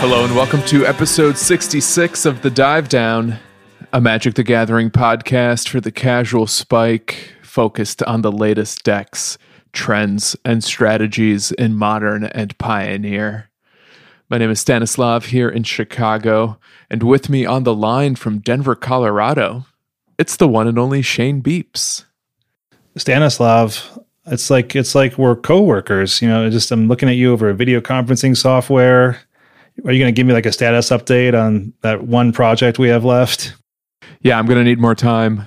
Hello and welcome to episode 66 of The Dive Down, a Magic the Gathering podcast for the casual spike focused on the latest decks, trends, and strategies in modern and pioneer. My name is Stanislav here in Chicago, and with me on the line from Denver, Colorado, it's the one and only Shane Beeps. Stanislav, it's like it's like we're coworkers. You know, just I'm looking at you over a video conferencing software. Are you going to give me like a status update on that one project we have left? Yeah, I'm going to need more time.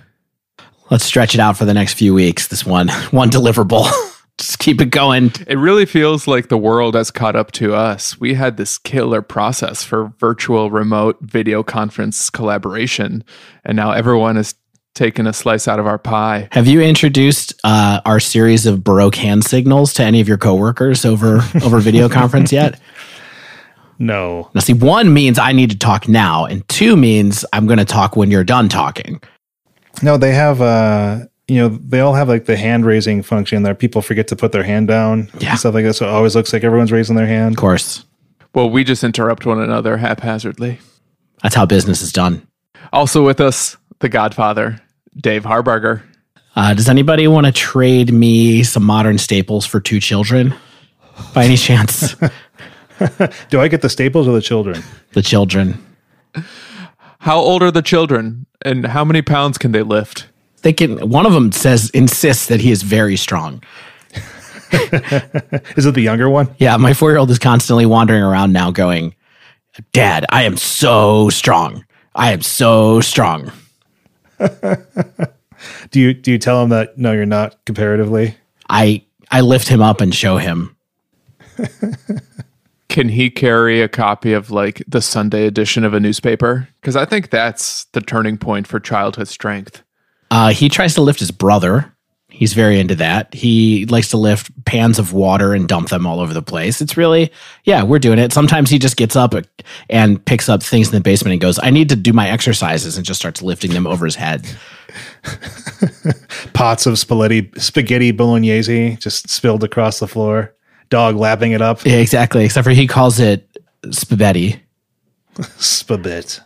Let's stretch it out for the next few weeks. This one, one deliverable. Just keep it going. It really feels like the world has caught up to us. We had this killer process for virtual remote video conference collaboration, and now everyone is taking a slice out of our pie. Have you introduced uh, our series of Baroque hand signals to any of your coworkers over over video conference yet? No. Now, see, one means I need to talk now, and two means I'm going to talk when you're done talking. No, they have uh you know, they all have like the hand raising function there. People forget to put their hand down Yeah. and stuff like that. So it always looks like everyone's raising their hand. Of course, Well, we just interrupt one another haphazardly. that's how business is done. Also with us, the Godfather, Dave Harbarger. Uh, does anybody want to trade me some modern staples for two children? By any chance, Do I get the staples or the children? the children. How old are the children, and how many pounds can they lift? They can. One of them says insists that he is very strong. Is it the younger one? Yeah, my four year old is constantly wandering around now going, Dad, I am so strong. I am so strong. Do you do you tell him that no, you're not comparatively? I I lift him up and show him. Can he carry a copy of like the Sunday edition of a newspaper? Because I think that's the turning point for childhood strength. Uh, he tries to lift his brother. He's very into that. He likes to lift pans of water and dump them all over the place. It's really, yeah, we're doing it. Sometimes he just gets up and picks up things in the basement and goes, I need to do my exercises and just starts lifting them over his head. Pots of spaghetti spaghetti bolognese just spilled across the floor. Dog lapping it up. Yeah, exactly. Except for he calls it spaghetti. Spabit.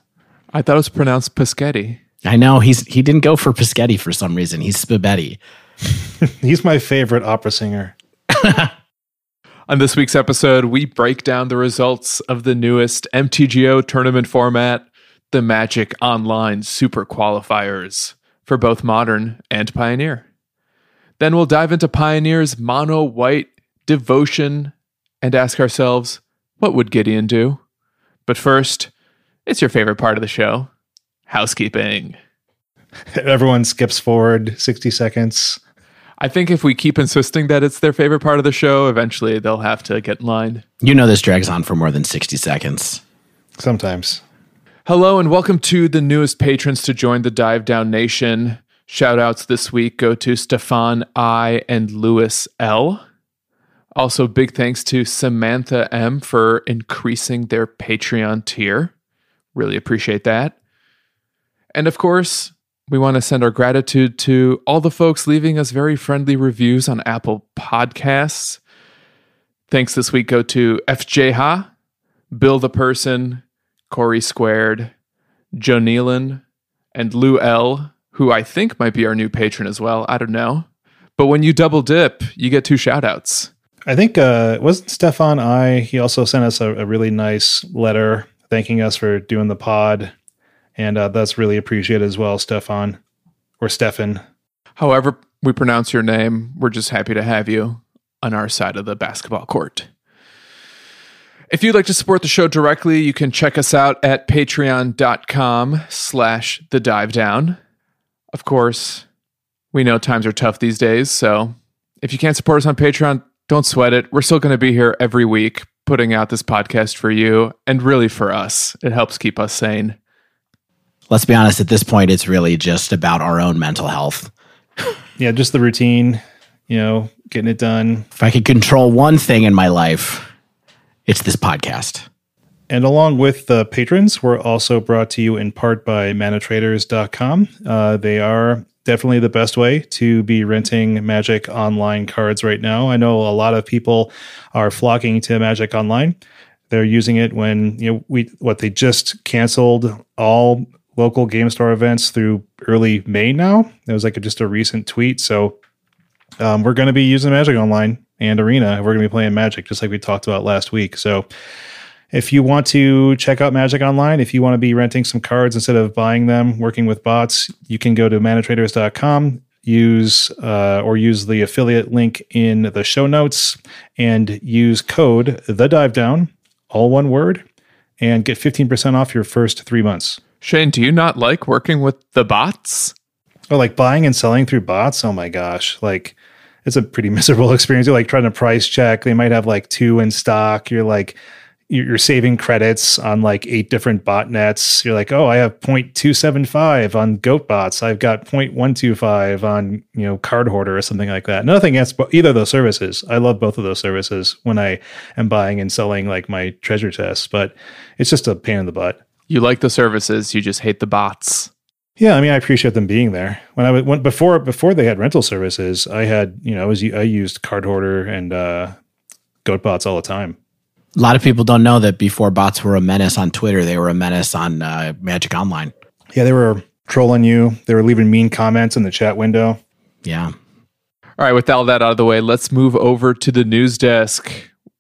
I thought it was pronounced Paschetti. I know he's he didn't go for Paschetti for some reason. He's Spabetti. He's my favorite opera singer. On this week's episode, we break down the results of the newest MTGO tournament format, the Magic Online Super Qualifiers, for both Modern and Pioneer. Then we'll dive into Pioneer's mono white devotion and ask ourselves, what would Gideon do? But first, it's your favorite part of the show housekeeping. Everyone skips forward 60 seconds. I think if we keep insisting that it's their favorite part of the show, eventually they'll have to get in line. You know this drags on for more than 60 seconds. Sometimes. Hello and welcome to the newest patrons to join the Dive Down Nation. Shout outs this week go to Stefan I and Lewis L. Also, big thanks to Samantha M for increasing their Patreon tier. Really appreciate that. And of course, we want to send our gratitude to all the folks leaving us very friendly reviews on Apple Podcasts. Thanks this week go to FJ Ha, Bill the Person, Corey Squared, Joe Nealon, and Lou L, who I think might be our new patron as well. I don't know. But when you double dip, you get two shout outs. I think uh wasn't Stefan I he also sent us a, a really nice letter thanking us for doing the pod. And uh, that's really appreciated as well, Stefan. Or Stefan. However, we pronounce your name, we're just happy to have you on our side of the basketball court. If you'd like to support the show directly, you can check us out at patreon.com slash the dive down. Of course, we know times are tough these days, so if you can't support us on Patreon, don't sweat it. We're still going to be here every week putting out this podcast for you and really for us. It helps keep us sane. Let's be honest, at this point, it's really just about our own mental health. Yeah, just the routine, you know, getting it done. If I could control one thing in my life, it's this podcast. And along with the patrons, we're also brought to you in part by manatraders.com. Uh, they are definitely the best way to be renting Magic Online cards right now. I know a lot of people are flocking to Magic Online. They're using it when you know we what they just canceled all local game store events through early May now. It was like a, just a recent tweet. So um, we're going to be using Magic Online and Arena. We're going to be playing Magic just like we talked about last week. So if you want to check out Magic Online, if you want to be renting some cards instead of buying them, working with bots, you can go to manatraders.com use uh, or use the affiliate link in the show notes and use code the dive down all one word and get 15% off your first three months. Shane, do you not like working with the bots? oh like buying and selling through bots? Oh my gosh. Like it's a pretty miserable experience. You're like trying to price check. They might have like two in stock. You're like you're saving credits on like eight different botnets. You're like, oh, I have 0.275 on GoatBots. I've got 0.125 on, you know, Card Hoarder or something like that. Nothing against either of those services. I love both of those services when I am buying and selling like my treasure chests, but it's just a pain in the butt. You like the services, you just hate the bots. Yeah, I mean, I appreciate them being there. When I went before before they had rental services, I had you know I was I used Card Hoarder and uh, GoatBots all the time. A lot of people don't know that before bots were a menace on Twitter, they were a menace on uh, Magic Online. Yeah, they were trolling you. They were leaving mean comments in the chat window. Yeah. All right, with all that out of the way, let's move over to the news desk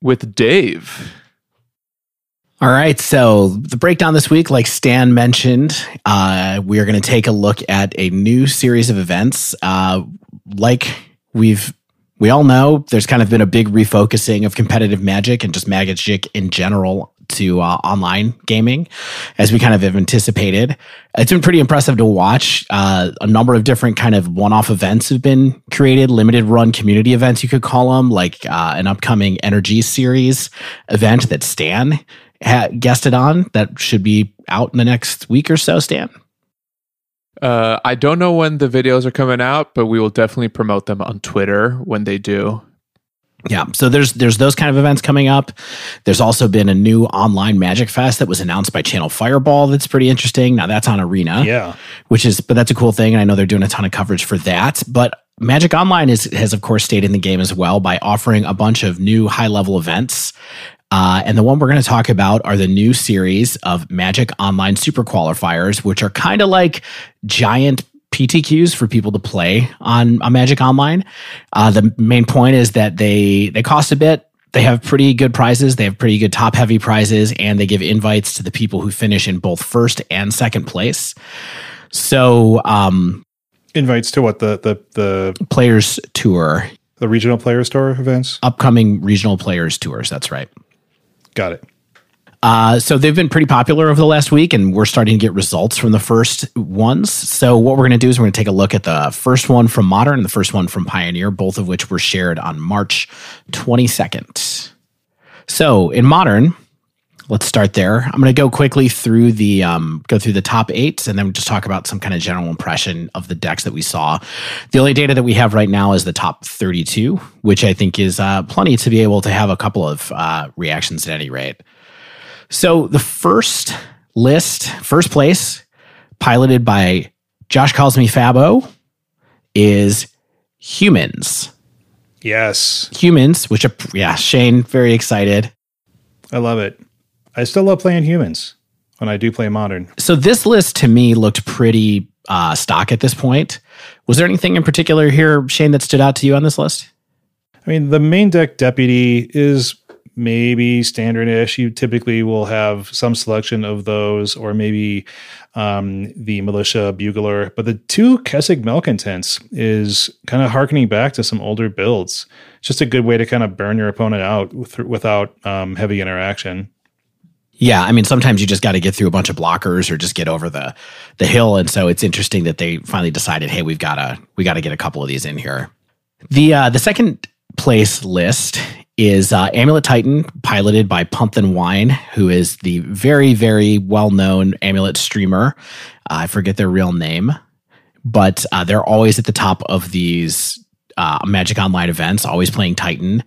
with Dave. All right. So the breakdown this week, like Stan mentioned, uh, we are going to take a look at a new series of events. Uh, like we've we all know there's kind of been a big refocusing of competitive magic and just magic in general to uh, online gaming as we kind of have anticipated. It's been pretty impressive to watch. Uh, a number of different kind of one-off events have been created limited run community events you could call them like uh, an upcoming energy series event that stan had guested on that should be out in the next week or so stan uh, I don't know when the videos are coming out, but we will definitely promote them on Twitter when they do. Yeah, so there's there's those kind of events coming up. There's also been a new online Magic Fest that was announced by Channel Fireball. That's pretty interesting. Now that's on Arena, Yeah, which is but that's a cool thing, and I know they're doing a ton of coverage for that. But Magic Online is has of course stayed in the game as well by offering a bunch of new high level events. Uh, and the one we're going to talk about are the new series of Magic Online Super Qualifiers, which are kind of like giant PTQs for people to play on Magic Online. Uh, the main point is that they they cost a bit. They have pretty good prizes. They have pretty good top heavy prizes, and they give invites to the people who finish in both first and second place. So, um, invites to what the the the players tour, the regional players tour events. upcoming regional players tours. That's right. Got it. Uh, so they've been pretty popular over the last week, and we're starting to get results from the first ones. So what we're going to do is we're going to take a look at the first one from Modern and the first one from Pioneer, both of which were shared on March 22nd. So in Modern, let's start there. I'm going to go quickly through the um, go through the top eight, and then just talk about some kind of general impression of the decks that we saw. The only data that we have right now is the top 32, which I think is uh, plenty to be able to have a couple of uh, reactions at any rate. So the first list, first place, piloted by Josh calls me Fabo, is humans. Yes, Humans, which are yeah, Shane very excited. I love it. I still love playing humans when I do play modern. So this list to me looked pretty uh, stock at this point. Was there anything in particular here, Shane, that stood out to you on this list? I mean, the main deck deputy is maybe standard-ish. You typically will have some selection of those, or maybe um, the militia bugler. But the two Kessig malcontents is kind of harkening back to some older builds. It's just a good way to kind of burn your opponent out with, without um, heavy interaction. Yeah, I mean sometimes you just got to get through a bunch of blockers or just get over the the hill and so it's interesting that they finally decided, "Hey, we've got to we got to get a couple of these in here." The uh the second place list is uh, Amulet Titan, piloted by Pumpkin Wine, who is the very, very well known Amulet streamer. Uh, I forget their real name, but uh, they're always at the top of these uh, Magic Online events, always playing Titan.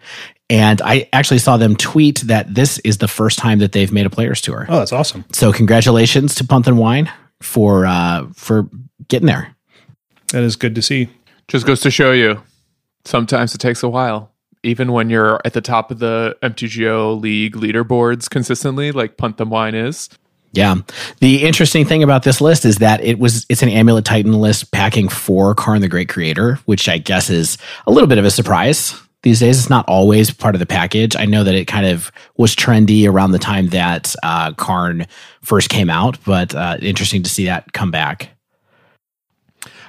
And I actually saw them tweet that this is the first time that they've made a players tour. Oh, that's awesome. So congratulations to Punt and Wine for uh, for getting there. That is good to see. Just goes to show you, sometimes it takes a while. even when you're at the top of the MTGO league leaderboards consistently, like Punt Them Wine is. Yeah. The interesting thing about this list is that it was it's an Amulet Titan list packing for Karn the Great Creator, which I guess is a little bit of a surprise. These days, it's not always part of the package. I know that it kind of was trendy around the time that uh, Karn first came out, but uh, interesting to see that come back.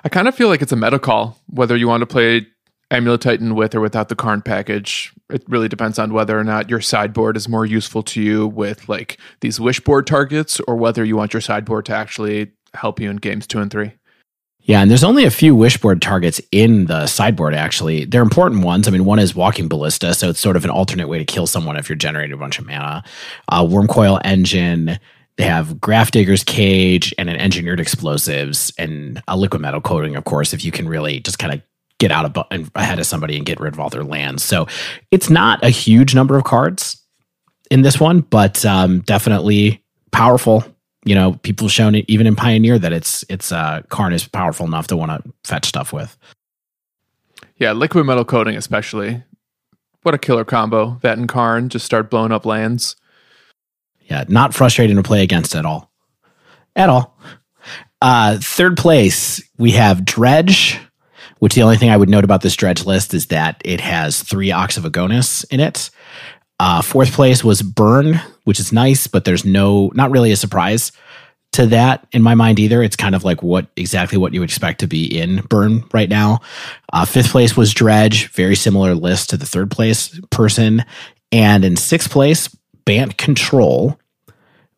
I kind of feel like it's a meta call whether you want to play Amulet Titan with or without the Karn package. It really depends on whether or not your sideboard is more useful to you with like these wishboard targets or whether you want your sideboard to actually help you in games two and three. Yeah, and there's only a few wishboard targets in the sideboard, actually. They're important ones. I mean, one is Walking Ballista, so it's sort of an alternate way to kill someone if you're generating a bunch of mana. Uh, Wurmcoil Engine, they have Grafdigger's Cage and an Engineered Explosives and a Liquimetal Coating, of course, if you can really just kind of get out of ahead of somebody and get rid of all their lands. So it's not a huge number of cards in this one, but um, definitely powerful. You know, people have shown it even in Pioneer that it's it's uh, Karn is powerful enough to want to fetch stuff with. Yeah, liquimetal coating especially. What a killer combo! That and Karn just start blowing up lands. Yeah, not frustrating to play against at all, at all. Uh, third place we have Dredge which the only thing I would note about this dredge list is that it has three Ox of Agonas in it. Uh, fourth place was Burn, which is nice, but there's no, not really a surprise to that in my mind either. It's kind of like what exactly what you would expect to be in Burn right now. Uh, fifth place was Dredge, very similar list to the third place person. And in sixth place, Bant Control,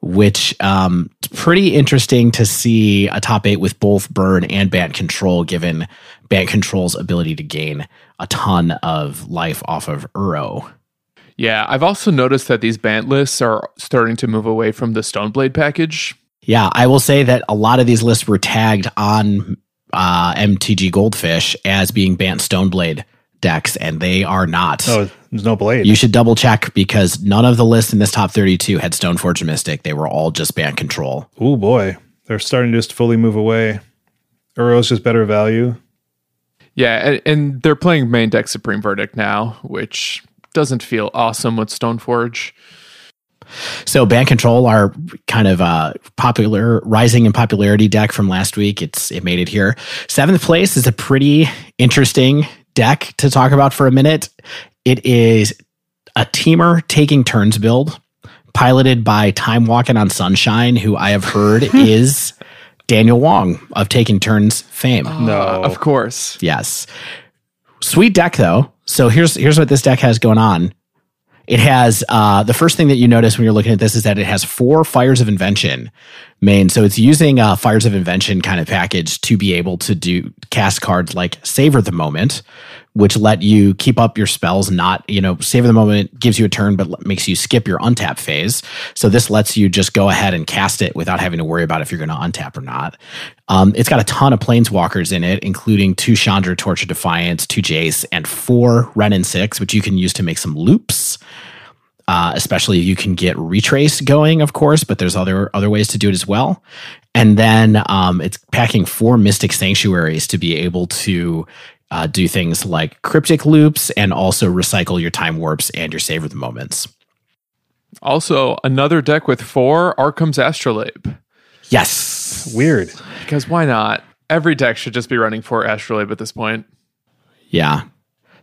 which um, pretty interesting to see a top eight with both burn and bant control, given bant control's ability to gain a ton of life off of Uro. Yeah, I've also noticed that these bant lists are starting to move away from the Stoneblade package. Yeah, I will say that a lot of these lists were tagged on uh, MTG Goldfish as being Bant Stoneblade decks, and they are not. Oh, there's no blade. You should double check because none of the lists in this top 32 had Stoneforge Mystic. They were all just Bant Control. Oh boy, they're starting to just fully move away. Uro's just better value. Yeah, and, and they're playing main deck Supreme Verdict now, which doesn't feel awesome with Stoneforge. So Bant Control, our kind of uh, popular rising in popularity deck from last week, it's it made it here. Seventh place is a pretty interesting deck to talk about for a minute. It is a Temur taking turns build, piloted by Time Walking on Sunshine, who I have heard is Daniel Wong of Taking Turns fame. no, Of course. Yes. Sweet deck though. So here's here's what this deck has going on. It has uh, the first thing that you notice when you're looking at this is that it has four Fires of Invention main. So it's using a Fires of Invention kind of package to be able to do cast cards like Savor the Moment, which let you keep up your spells, not, you know, Savor the Moment gives you a turn, but makes you skip your untap phase. So this lets you just go ahead and cast it without having to worry about if you're going to untap or not. Um, it's got a ton of planeswalkers in it, including two Chandra, Torch of Defiance, two Jace, and four Wrenn and Six, which you can use to make some loops. Uh, especially you can get retrace going, of course, but there's other other ways to do it as well. And then um, it's packing four Mystic Sanctuaries to be able to uh, do things like cryptic loops and also recycle your time warps and your savor the moments. Also, another deck with four Arcum's Astrolabe. Yes. weird. Because why not? Every deck should just be running four Astrolabe at this point. Yeah.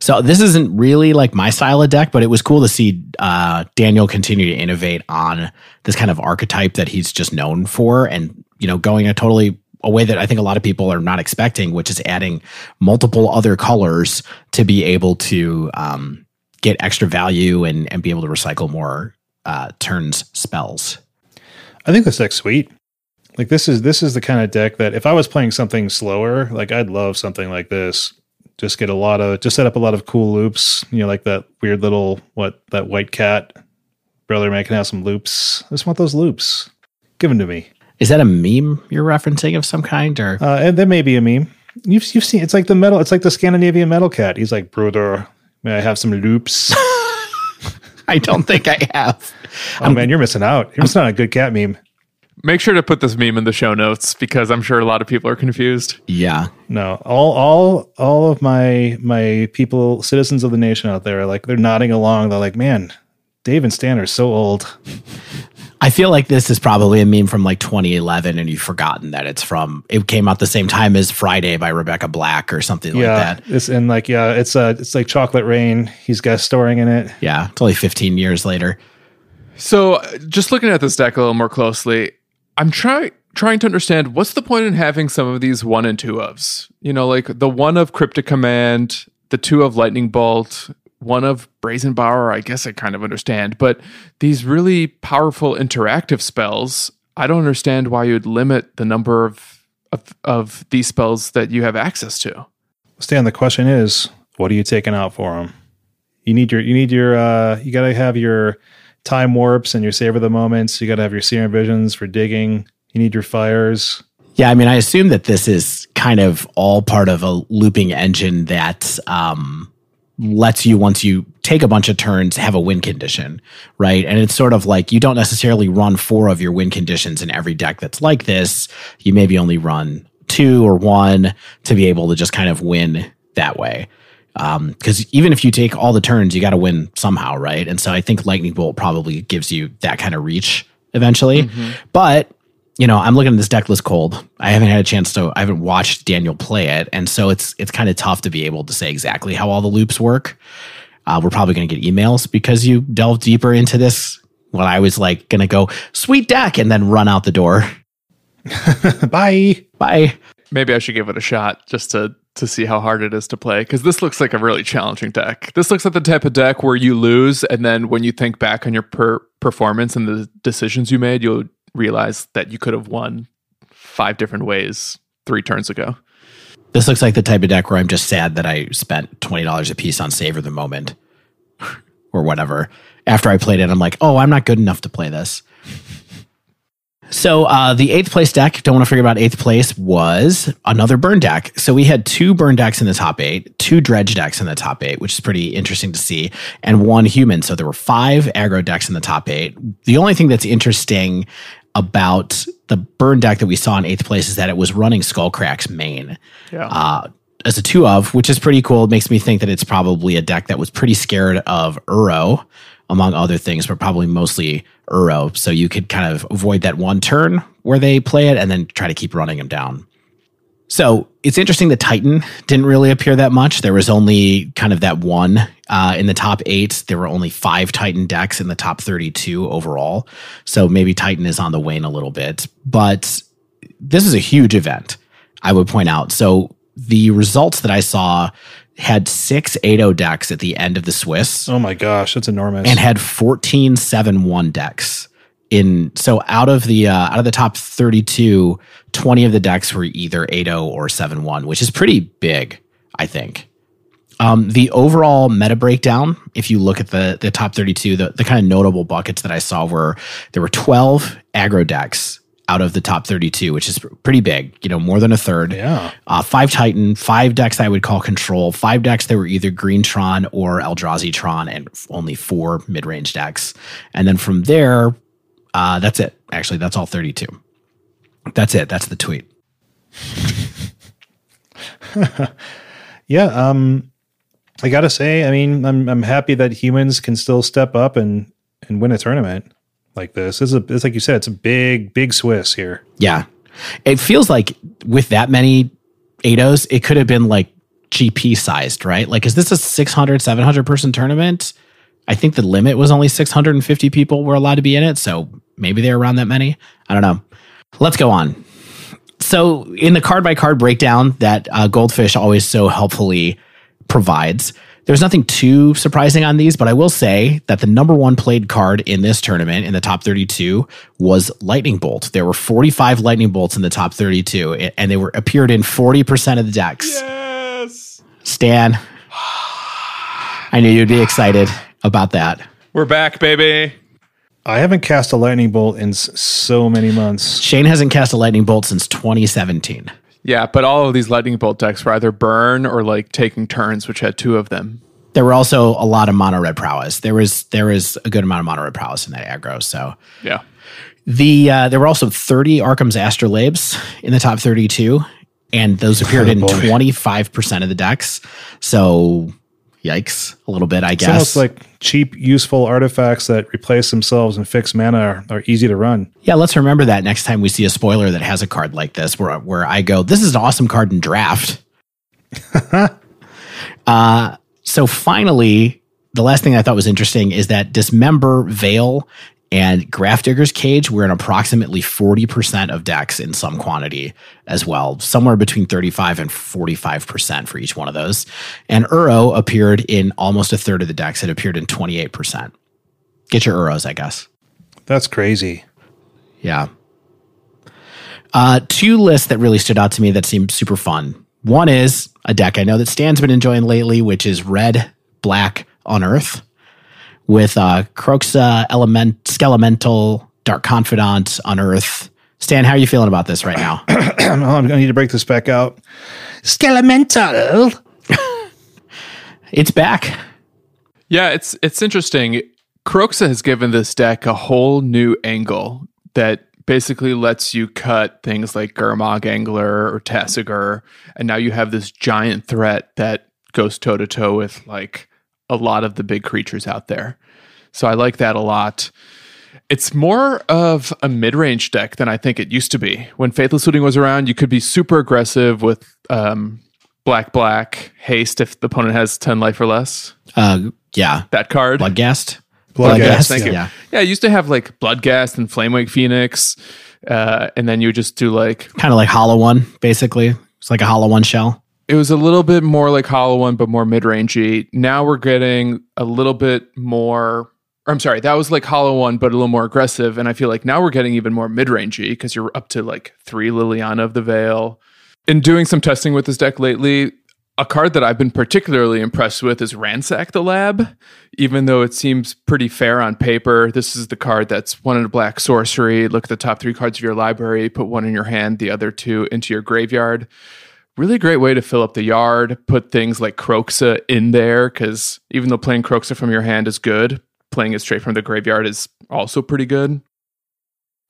So this isn't really like my style of deck, but it was cool to see uh, Daniel continue to innovate on this kind of archetype that he's just known for, and you know, going a totally a way that I think a lot of people are not expecting, which is adding multiple other colors to be able to um, get extra value and and be able to recycle more uh, turns spells. I think this deck's sweet. Like this is this is the kind of deck that if I was playing something slower, like I'd love something like this. Just get a lot of just set up a lot of cool loops. You know, like that weird little what that white cat brother man can have some loops. I just want those loops. Give them to me. Is that a meme you're referencing of some kind, or Uh, and there may be a meme. You've you've seen it's like the metal. It's like the Scandinavian metal cat. He's like, brother, may I have some loops? I don't think I have. oh man, you're missing out. You're missing out on a good cat meme. Make sure to put this meme in the show notes because I'm sure a lot of people are confused. Yeah. No, all all all of my my people, citizens of the nation out there, are like they're nodding along. They're like, man, Dave and Stan are so old. I feel like this is probably a meme from like 2011, and you've forgotten that it's from. It came out the same time as Friday by Rebecca Black or something yeah, like that. it's and like yeah, it's uh it's like Chocolate Rain. He's guest starring in it. Yeah, it's only 15 years later. So, uh, just looking at this deck a little more closely, I'm trying trying to understand what's the point in having some of these one and two ofs. You know, like the one of Cryptic Command, the two of Lightning Bolt, one of Brazen Borrower. I guess I kind of understand, but these really powerful interactive spells, I don't understand why you'd limit the number of of, of these spells that you have access to. Stan, the question is, what are you taking out for them? You need your you need your uh you got to have your time warps and your savor the moments. You got to have your serum visions for digging. You need your fires. Yeah, I mean, I assume that this is kind of all part of a looping engine that um, lets you, once you take a bunch of turns, have a win condition, right? And it's sort of like you don't necessarily run four of your win conditions in every deck that's like this. You maybe only run two or one to be able to just kind of win that way. Because even if you take all the turns, you got to win somehow, right? And so I think Lightning Bolt probably gives you that kind of reach eventually. But you know, I'm looking at this deck list cold. I haven't had a chance to. I haven't watched Daniel play it, and so it's it's kind of tough to be able to say exactly how all the loops work. Uh, we're probably going to get emails because you delve deeper into this. When I was like going to go sweet deck and then run out the door. Bye. Bye. Maybe I should give it a shot just to to see how hard it is to play because this looks like a really challenging deck. This looks like the type of deck where you lose, and then when you think back on your per- performance and the decisions you made, you'll realize that you could have won five different ways three turns ago. This looks like the type of deck where I'm just sad that I spent twenty dollars a piece on Savor the Moment or whatever. After I played it, I'm like, oh, I'm not good enough to play this. So uh, the eighth place deck, don't want to forget about eighth place, was another burn deck. So we had two burn decks in the top eight, two dredge decks in the top eight, which is pretty interesting to see, and one human. So there were five aggro decks in the top eight. The only thing that's interesting about the burn deck that we saw in eighth place is that it was running Skullcrack's main Yeah. uh, as a two of, which is pretty cool. It makes me think that it's probably a deck that was pretty scared of Uro, among other things, but probably mostly Uro. So you could kind of avoid that one turn where they play it and then try to keep running him down. So it's interesting that Titan didn't really appear that much. There was only kind of that one uh, in the top eight. There were only five Titan decks in the top 32 overall. So maybe Titan is on the wane a little bit. But this is a huge event, I would point out. So the results that I saw had six 8 decks at the end of the Swiss Oh my gosh, that's enormous. and had 14 7-1 decks in so out of the uh, out of the top 32 20 of the decks were either 8-0 or 7-1 which is pretty big i think um, the overall meta breakdown if you look at the the top 32 the, the kind of notable buckets that i saw were there were 12 aggro decks out of the top 32 which is pretty big you know more than a third yeah. uh, five Titan, five decks I would call control, five decks that were either Green Tron or Eldrazi Tron, and only four mid range decks. And then from there, uh, that's it. Actually, that's all 32. That's it. That's the tweet. Yeah, um I got to say, I mean, I'm I'm happy that humans can still step up and and win a tournament like this. It's a it's like you said, it's a big big Swiss here. Yeah. It feels like with that many ADOs, it could have been like GP sized, right? Like, is this a 600, 700 person tournament? I think the limit was only 650 people were allowed to be in it. So maybe they're around that many. I don't know. Let's go on. So, in the card by card breakdown that uh, Goldfish always so helpfully provides, there's nothing too surprising on these, but I will say that the number one played card in this tournament in the top 32 was Lightning Bolt. There were 45 Lightning Bolts in the top 32, and they were appeared in 40% of the decks. Yes. Stan, I knew you'd be excited about that. We're back, baby. I haven't cast a lightning bolt in so many months. Shane hasn't cast a Lightning Bolt since 2017. Yeah, but all of these lightning bolt decks were either burn or like taking turns, which had two of them. There were also a lot of mono red prowess. There was there was a good amount of mono red prowess in that aggro. So Yeah. The uh, there were also 30 Arcum's Astrolabes in the top 32, and those appeared Oh, in 25% of the decks. So, yikes, a little bit, I It's guess. almost like cheap, useful artifacts that replace themselves and fix mana are, are easy to run. yeah, let's remember that next time we see a spoiler that has a card like this, where where I go, this is an awesome card in draft. uh, so finally, the last thing I thought was interesting is that Dismember, Veil, and Grafdigger's Cage were in approximately 40% of decks in some quantity as well, somewhere between 35 and 45% for each one of those. And Uro appeared in almost a third of the decks. It appeared in 28%. Get your Uros, I guess. That's crazy. Yeah. Uh, two lists that really stood out to me that seemed super fun. One is a deck I know that Stan's been enjoying lately, which is Red Black Unearth with uh, Kroxa, Element, Skelemental, Dark Confidant, Unearth. Stan, how are you feeling about this right now? oh, I'm going to need to break this back out. Skelemental. it's back. Yeah, it's it's interesting. Kroxa has given this deck a whole new angle that basically lets you cut things like Gurmag Angler or Tasigur, and now you have this giant threat that goes toe to toe with like a lot of the big creatures out there. So I like that a lot. It's more of a mid-range deck than I think it used to be. When Faithless Looting was around, you could be super aggressive with um, black black haste if the opponent has 10 life or less. Uh, yeah. That card. Bloodghast. Bloodghast, Bloodghast, Thank you. Yeah. Yeah, I used to have like Bloodghast and Flamewake Phoenix, uh, and then you would just do like Kind of like Hollow One, basically. It's like a Hollow One shell. It was a little bit more like Hollow One, but more mid rangey. Now we're getting a little bit more. Or I'm sorry, that was like Hollow One, but a little more aggressive. And I feel like now we're getting even more mid rangey because you're up to like three Liliana of the Veil. In doing some testing with this deck lately, a card that I've been particularly impressed with is Ransack the Lab. Even though it seems pretty fair on paper, this is the card that's one in a black sorcery. Look at the top three cards of your library, put one in your hand, the other two into your graveyard. Really great way to fill up the yard. Put things like Kroxa in there because even though playing Kroxa from your hand is good, playing it straight from the graveyard is also pretty good.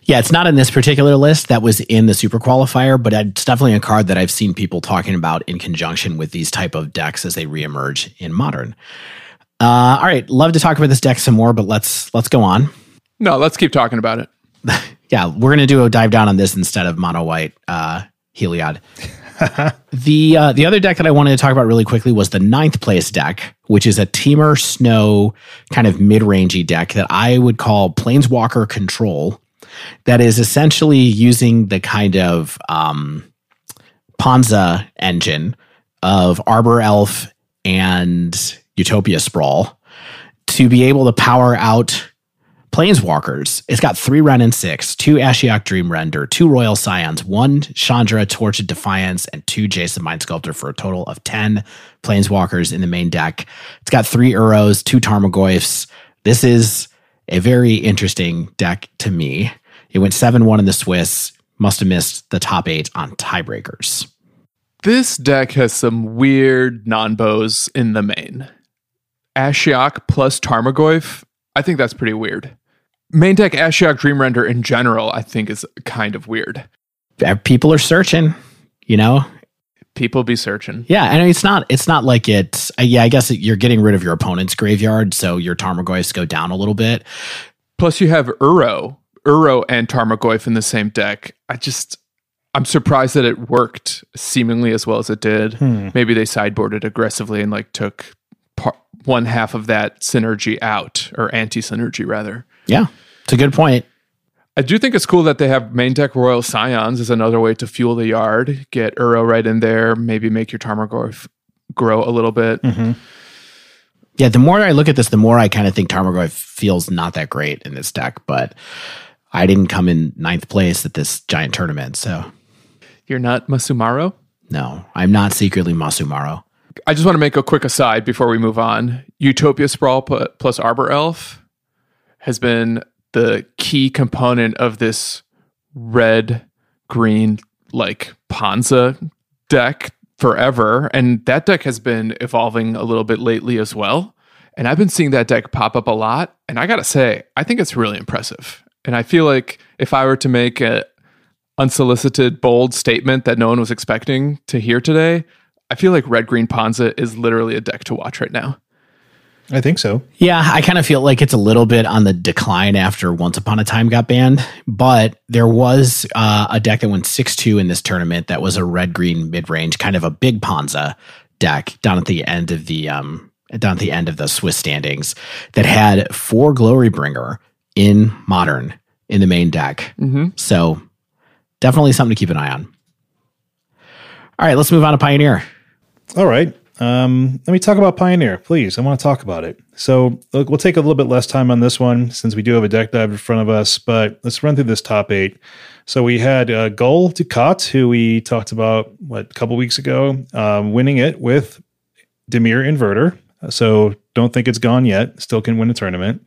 Yeah, it's not in this particular list that was in the super qualifier, but it's definitely a card that I've seen people talking about in conjunction with these type of decks as they reemerge in modern. Uh, all right, love to talk about this deck some more, but let's let's go on. No, let's keep talking about it. Yeah, we're gonna do a dive down on this instead of mono white uh, Heliod. the uh, the other deck that I wanted to talk about really quickly was the ninth place deck, which is a Temur Snow kind of mid rangey deck that I would call Planeswalker Control. That is essentially using the kind of um, Ponza engine of Arbor Elf and Utopia Sprawl to be able to power out Planeswalkers. It's got three Wrenn and six, two Ashiok Dream Render, two Royal Scions, one Chandra Torch of Defiance, and two Jace the Mind Sculptor for a total of 10 Planeswalkers in the main deck. It's got three Uros, two Tarmogoyfs. This is a very interesting deck to me. It went 7 1 in the Swiss, must have missed the top eight on tiebreakers. This deck has some weird non bows in the main. Ashiok plus Tarmogoyf, I think that's pretty weird. Main deck Ashiok Dream Render in general, I think is kind of weird. People are searching, you know, People be searching. Yeah, and it's not it's not like it's uh, yeah, I guess you're getting rid of your opponent's graveyard, so your Tarmogoyfs go down a little bit. Plus, you have Uro, Uro and Tarmogoyf in the same deck. I just, I'm surprised that it worked seemingly as well as it did. Hmm. Maybe they sideboarded aggressively and like took par- one half of that synergy out, or anti synergy rather. Yeah. It's a good point. I do think it's cool that they have main deck Royal Scions as another way to fuel the yard. Get Uro right in there, maybe make your Tarmogoyf grow a little bit. Mhm. Yeah, the more I look at this, the more I kind of think Tarmogoyf feels not that great in this deck, but I didn't come in ninth place at this giant tournament, so You're not Masumaro? no, I'm not secretly Masumaro. I just want to make a quick aside before we move on. Utopia Sprawl plus Arbor Elf has been the key component of this red green like Ponza deck forever. And that deck has been evolving a little bit lately as well. And I've been seeing that deck pop up a lot. And I got to say, I think it's really impressive. And I feel like if I were to make a unsolicited, bold statement that no one was expecting to hear today, I feel like Red Green Ponza is literally a deck to watch right now. I think so. Yeah, I kind of feel like it's a little bit on the decline after Once Upon a Time got banned, but there was uh, a deck that went 6 2 in this tournament that was a red green mid range, kind of a big Ponza deck down at the end of the um, down at the end of the Swiss standings that had four Glory Bringer in modern in the main deck. Mm-hmm. So definitely something to keep an eye on. All right, let's move on to Pioneer. All right. Um, let me talk about Pioneer, please. I want to talk about it. So look, we'll take a little bit less time on this one since we do have a deck dive in front of us, but let's run through this top eight. So we had uh, Gul Dukat, who we talked about what a couple weeks ago, um, winning it with Dimir Inverter. So don't think it's gone yet. Still can win a tournament.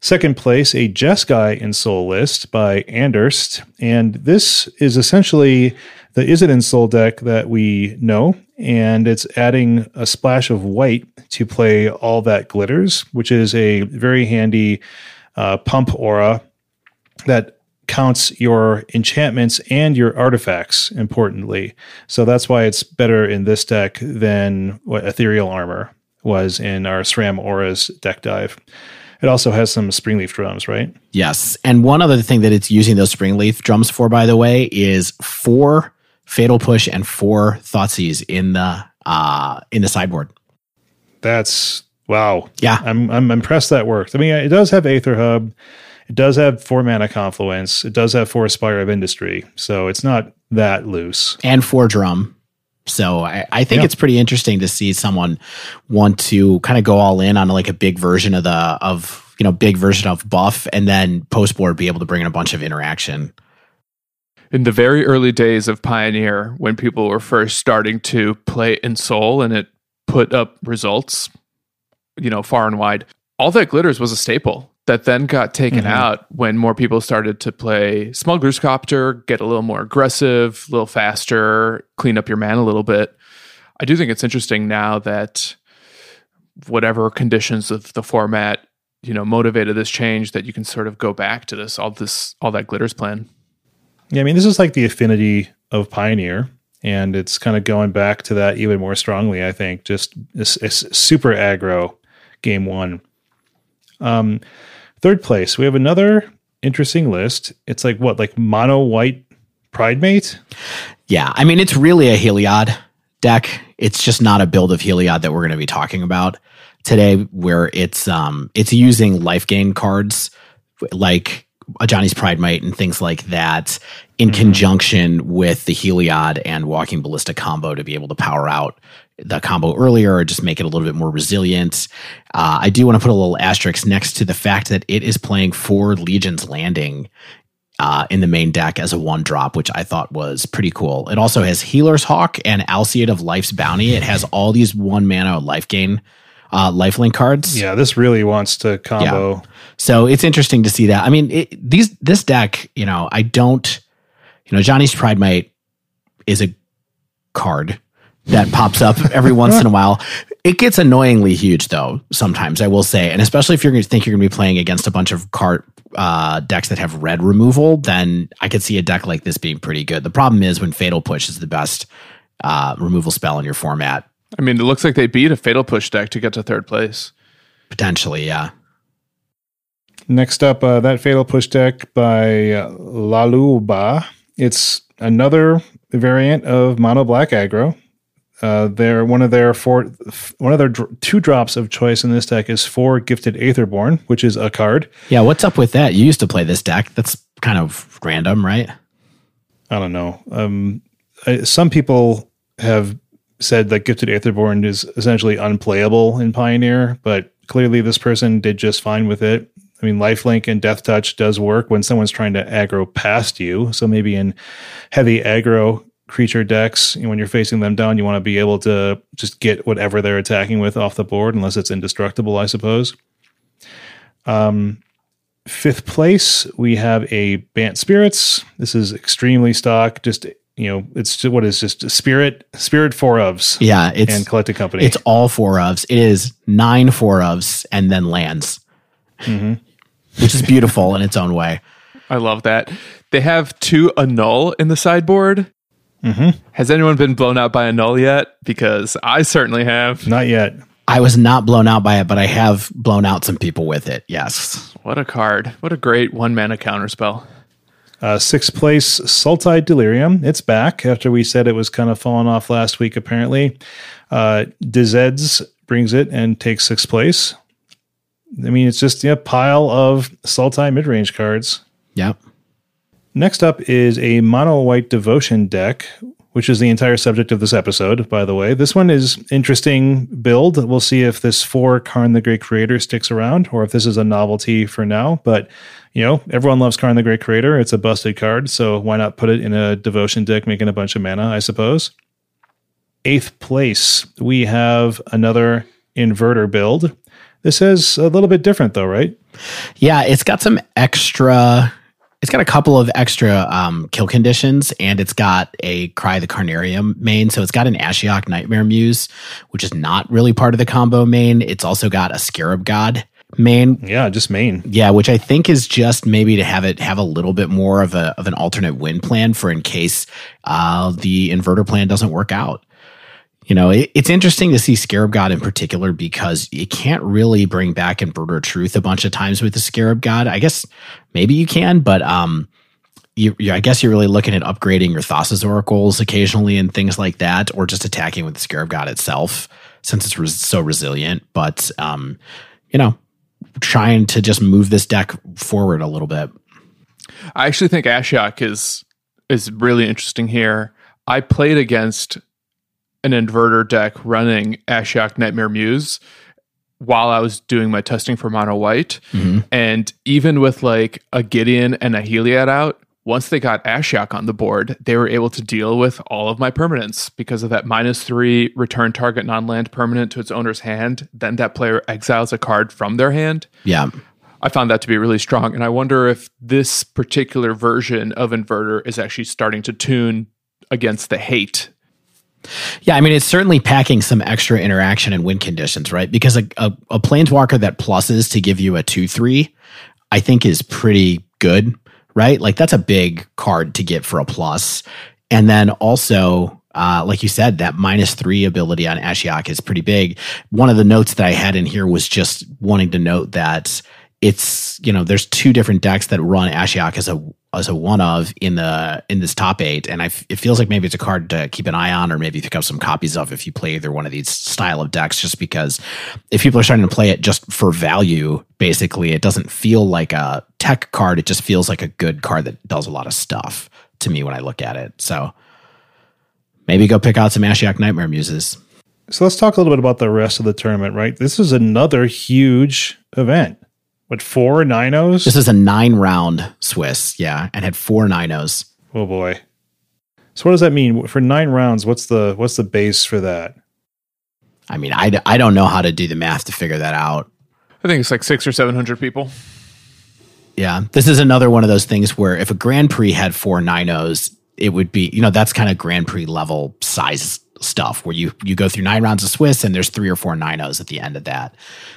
Second place, a Jeskai Ensoul list by Anderst. And this is essentially the Izzet Ensoul deck that we know. And it's adding a splash of white to play all that glitters, which is a very handy uh, pump aura that counts your enchantments and your artifacts importantly. So that's why it's better in this deck than what Ethereal Armor was in our SRAM Auras deck dive. It also has some springleaf drums, right? Yes. And one other thing that it's using those springleaf drums for, by the way, is four fatal push and four Thoughtseize in the uh in the sideboard. That's wow. Yeah. I'm I'm impressed that worked. I mean, it does have Aether Hub. It does have four mana confluence. It does have four Spire of Industry. So it's not that loose. And four drum. So I, I think Yeah. it's pretty interesting to see someone want to kind of go all in on like a big version of the of you know big version of buff and then post board be able to bring in a bunch of interaction. In the very early days of Pioneer, when people were first starting to play Ensoul and it put up results, you know, far and wide, all that glitters was a staple that then got taken Mhm. out when more people started to play Smuggler's Copter, get a little more aggressive, a little faster, clean up your man a little bit. I do think it's interesting now that whatever conditions of the format, you know, motivated this change that you can sort of go back to this all this all that glitters plan. Yeah, I mean, this is like the affinity of Pioneer, and it's kind of going back to that even more strongly. I think just it's, it's super aggro game one. Um, third place, we have another interesting list. It's like what, like mono white Pridemate? Yeah, I mean it's really a Heliod deck. It's just not a build of Heliod that we're going to be talking about today, where it's um it's using life gain cards like Ajani's Pridemate and things like that in conjunction with the Heliod and Walking Ballista combo to be able to power out the combo earlier or just make it a little bit more resilient. Uh, I do want to put a little asterisk next to the fact that it is playing for Legion's Landing uh, in the main deck as a one drop, which I thought was pretty cool. It also has Healer's Hawk and Alseid of Life's Bounty. It has all these one mana life gain, uh, lifelink cards. Yeah, this really wants to combo. So it's interesting to see that. I mean, it, these this deck, you know, I don't, you know, Ajani's Pridemate is a card that pops up every once in a while. It gets annoyingly huge though. Sometimes I will say, and especially if you're going to think you're going to be playing against a bunch of card uh, decks that have red removal, then I could see a deck like this being pretty good. The problem is when Fatal Push is the best uh, removal spell in your format, I mean, it looks like they beat a Fatal Push deck to get to third place. potentially. Yeah. Next up, uh, that Fatal Push deck by uh, Laluba. It's another variant of Mono Black Aggro. Uh, they're one of their four, one of their dr- two drops of choice in this deck is four Gifted Aetherborn, which is a card. Yeah. What's up with that? You used to play this deck. That's kind of random, right? I don't know. Um, I, some people have said that Gifted Aetherborn is essentially unplayable in Pioneer, but clearly this person did just fine with it. I mean, Lifelink and Death Touch does work when someone's trying to aggro past you. So maybe in heavy aggro creature decks, you know, when you're facing them down, you want to be able to just get whatever they're attacking with off the board, unless it's indestructible, I suppose. Um, fifth place, we have a Bant Spirits. This is extremely stock. Just you know, it's just, what is just spirit, spirit four ofs Yeah. It's and collected company. It's all four ofs. It is nine four ofs and then lands. Mhm. which is beautiful in its own way. I love that. They have two annul in the sideboard. Mm-hmm. Has anyone been blown out by Annul yet? Because I certainly have. Not yet. I was not blown out by it, but I have blown out some people with it. Yes. What a card. What a great one mana counterspell. Uh, sixth place, Sultai Delirium. It's back after we said it was kind of falling off last week, apparently. Uh, Dizeds brings it and takes sixth place. I mean, it's just a pile of Sultai mid range cards. Yep. Next up is a mono white devotion deck, which is the entire subject of this episode, by the way. This one is interesting build. We'll see if this for Karn the Great Creator sticks around or if this is a novelty for now. But, you know, everyone loves Karn the Great Creator. It's a busted card, so why not put it in a devotion deck making a bunch of mana, I suppose. Eighth place, we have another inverter build. This is a little bit different though, right? Yeah, it's got some extra it's got a couple of extra um, kill conditions, and it's got a Cry the Carnarium main. So it's got an Ashiok Nightmare Muse, which is not really part of the combo main. It's also got a Scarab God main. Yeah, just main. Yeah, which I think is just maybe to have it have a little bit more of a of an alternate win plan for in case uh, the inverter plan doesn't work out. You know, it, it's interesting to see Scarab God in particular because you can't really bring back Inverter Truth a bunch of times with the Scarab God. I guess maybe you can, but um, you, you, I guess you're really looking at upgrading your Thassa's Oracles occasionally and things like that, or just attacking with the Scarab God itself since it's res- so resilient. But um, you know, trying to just move this deck forward a little bit. I actually think Ashiok is is really interesting here. I played against an inverter deck running Ashiok Nightmare Muse while I was doing my testing for mono white. Mm-hmm. And even with like a Gideon and a Heliod out, once they got Ashiok on the board, they were able to deal with all of my permanents because of that minus three return target non land permanent to its owner's hand. Then that player exiles a card from their hand. Yeah. I found that to be really strong. And I wonder if this particular version of Inverter is actually starting to tune against the hate yeah, I mean, it's certainly packing some extra interaction and win conditions, right? Because a, a, a planeswalker that pluses to give you a 2 3, I think is pretty good, right? Like, that's a big card to get for a plus. And then also, uh, like you said, that minus three ability on Ashiok is pretty big. One of the notes that I had in here was just wanting to note that it's you know there's two different decks that run Ashiok as a as a one of in the in this top eight, and I f- it feels like maybe it's a card to keep an eye on, or maybe pick up some copies of if you play either one of these style of decks. Just because if people are starting to play it just for value, basically, it doesn't feel like a tech card. It just feels like a good card that does a lot of stuff to me when I look at it. So maybe go pick out some Ashiok Nightmare Muses. So let's talk a little bit about the rest of the tournament, right? This is another huge event. What four ninos? This is a nine round Swiss, yeah, and had four ninos. Oh boy. So what does that mean for nine rounds? What's the what's the base for that? I mean, I, I don't know how to do the math to figure that out. I think it's like six or seven hundred people. Yeah, this is another one of those things where if a Grand Prix had four ninos, it would be you know that's kind of Grand Prix level size stuff where you you go through nine rounds of Swiss and there's three or four ninos at the end of that.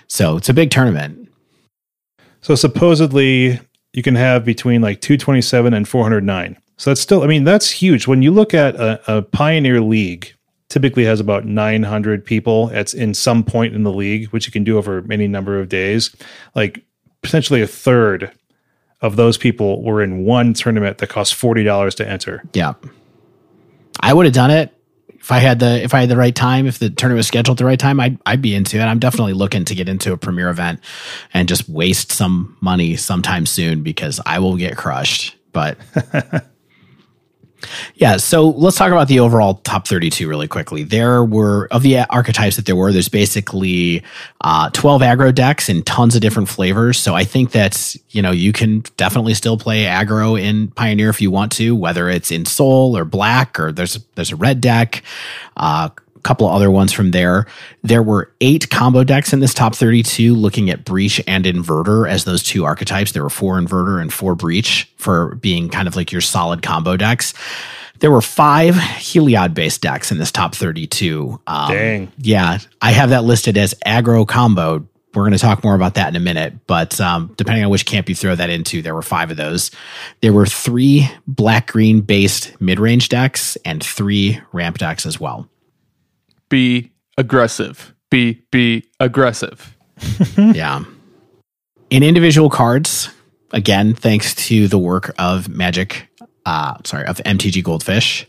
So it's a big tournament. So supposedly you can have between like 227 and 409. So that's still, I mean, that's huge. When you look at a, a Pioneer League, typically has about 900 people at in some point in the league, which you can do over any number of days. Like potentially a third of those people were in one tournament that cost $40 to enter. Yeah. I would have done it if I had the if I had the right time, if the tournament was scheduled the right time, I'd I'd be into it. I'm definitely looking to get into a premier event and just waste some money sometime soon because I will get crushed. But yeah, so let's talk about the overall top 32 really quickly. There were, of the archetypes that there were, there's basically uh, 12 aggro decks in tons of different flavors. So I think that, you know, you can definitely still play aggro in Pioneer if you want to, whether it's in Soul or Black or there's, there's a red deck. Uh, couple of other ones from there. There were eight combo decks in this top 32 looking at Breach and Inverter as those two archetypes. There were four Inverter and four Breach for being kind of like your solid combo decks. There were five Heliod based decks in this top 32. Um, Dang. Yeah. I have that listed as aggro combo we're going to talk more about that in a minute. But um, depending on which camp you throw that into, there were five of those. There were three black green based mid range decks and three ramp decks as well. Be aggressive. Be be aggressive. yeah. In individual cards, again, thanks to the work of Magic, uh, sorry, of MTG Goldfish,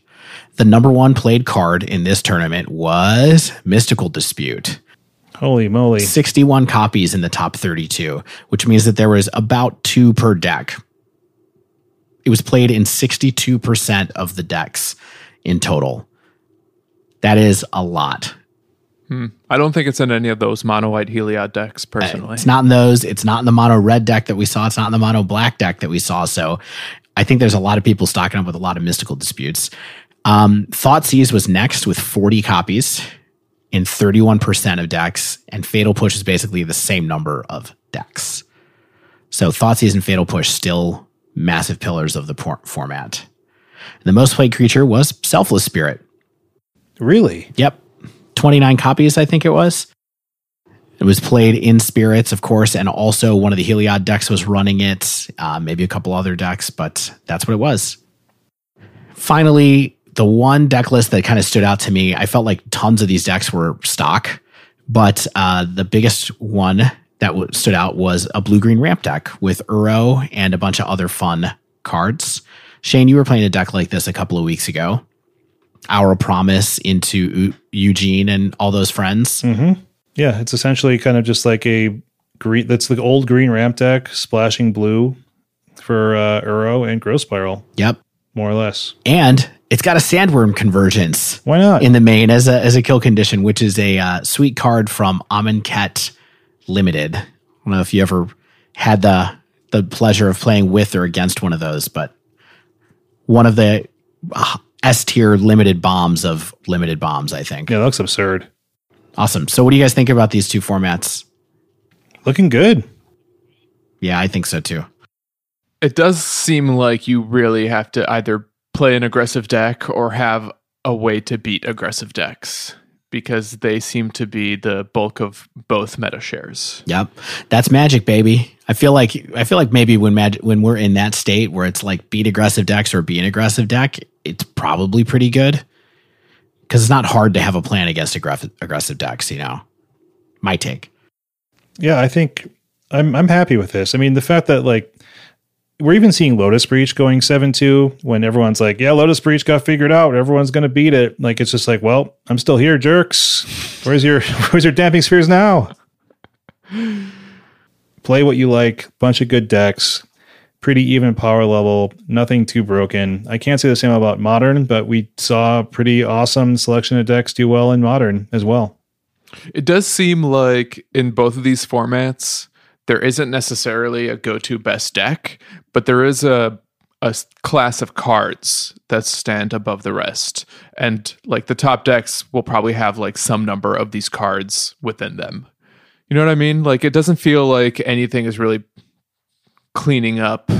the number one played card in this tournament was Mystical Dispute. Holy moly. 61 copies in the top 32, which means that there was about two per deck. It was played in 62% of the decks in total. That is a lot. Hmm. I don't think it's in any of those mono white Heliod decks personally. It's not in those. It's not in the mono red deck that we saw. It's not in the mono black deck that we saw. So I think there's a lot of people stocking up with a lot of mystical disputes. Um, Thoughtseize was next with 40 copies in 31% of decks, and Fatal Push is basically the same number of decks. So Thoughtseize and Fatal Push still massive pillars of the por- format. The most played creature was Selfless Spirit. Really? Yep. 29 copies, I think it was. It was played in spirits, of course, and also one of the Heliod decks was running it, uh, maybe a couple other decks, but that's what it was. Finally, the one deck list that kind of stood out to me, I felt like tons of these decks were stock, but uh, the biggest one that w- stood out was a blue green ramp deck with Uro and a bunch of other fun cards. Shane, you were playing a deck like this a couple of weeks ago. Our Promise into U- Eugene and all those friends. Mm-hmm. Yeah, it's essentially kind of just like a green. That's the old green ramp deck, splashing blue for uh, Uro and Growth Spiral. Yep, more or less. And it's got a Sandwurm Convergence. Why not in the main as a as a kill condition, which is a uh, sweet card from Amonkhet Limited. I don't know if you ever had the the pleasure of playing with or against one of those, but one of the uh, S tier limited bombs of limited bombs, I think. Yeah, that looks absurd. Awesome. So, what do you guys think about these two formats? Looking good. Yeah, I think so too. It does seem like you really have to either play an aggressive deck or have a way to beat aggressive decks because they seem to be the bulk of both meta shares. Yep. That's magic, baby. I feel like I feel like maybe when mag- when we're in that state where it's like beat aggressive decks or be an aggressive deck, it's probably pretty good. Cuz it's not hard to have a plan against aggressive aggressive decks, you know. My take. Yeah, I think I'm I'm happy with this. I mean, the fact that like we're even seeing Lotus Breach going 7 2 when everyone's like, yeah, Lotus Breach got figured out. Everyone's going to beat it. Like, it's just like, well, I'm still here, jerks. Where's your, where's your damping spheres now? Play what you like. Bunch of good decks. Pretty even power level. Nothing too broken. I can't say the same about Modern, but we saw a pretty awesome selection of decks do well in Modern as well. It does seem like in both of these formats, there isn't necessarily a go-to best deck, but there is a a class of cards that stand above the rest. And like the top decks will probably have like some number of these cards within them. You know what I mean? Like it doesn't feel like anything is really cleaning up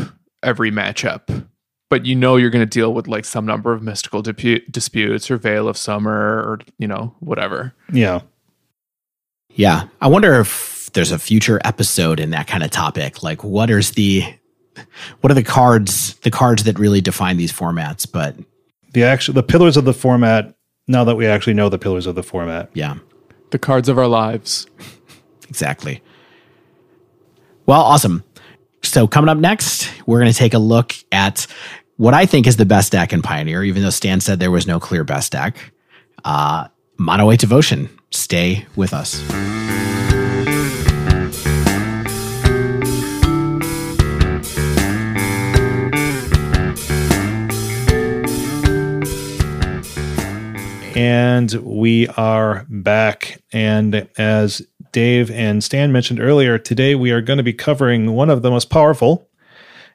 every matchup. But you know you're going to deal with like some number of mystical disputes or Veil of Summer or you know whatever. Yeah. Yeah. I wonder if there's a future episode in that kind of topic. Like what is the what are the cards the cards that really define these formats? But the actual the pillars of the format. Now that we actually know the pillars of the format, yeah, the cards of our lives. exactly. Well, awesome. So coming up next, we're going to take a look at what I think is the best deck in Pioneer, even though Stan said there was no clear best deck. Uh, Mono White Devotion. Stay with us. And we are back. And as Dave and Stan mentioned earlier, today we are going to be covering one of the most powerful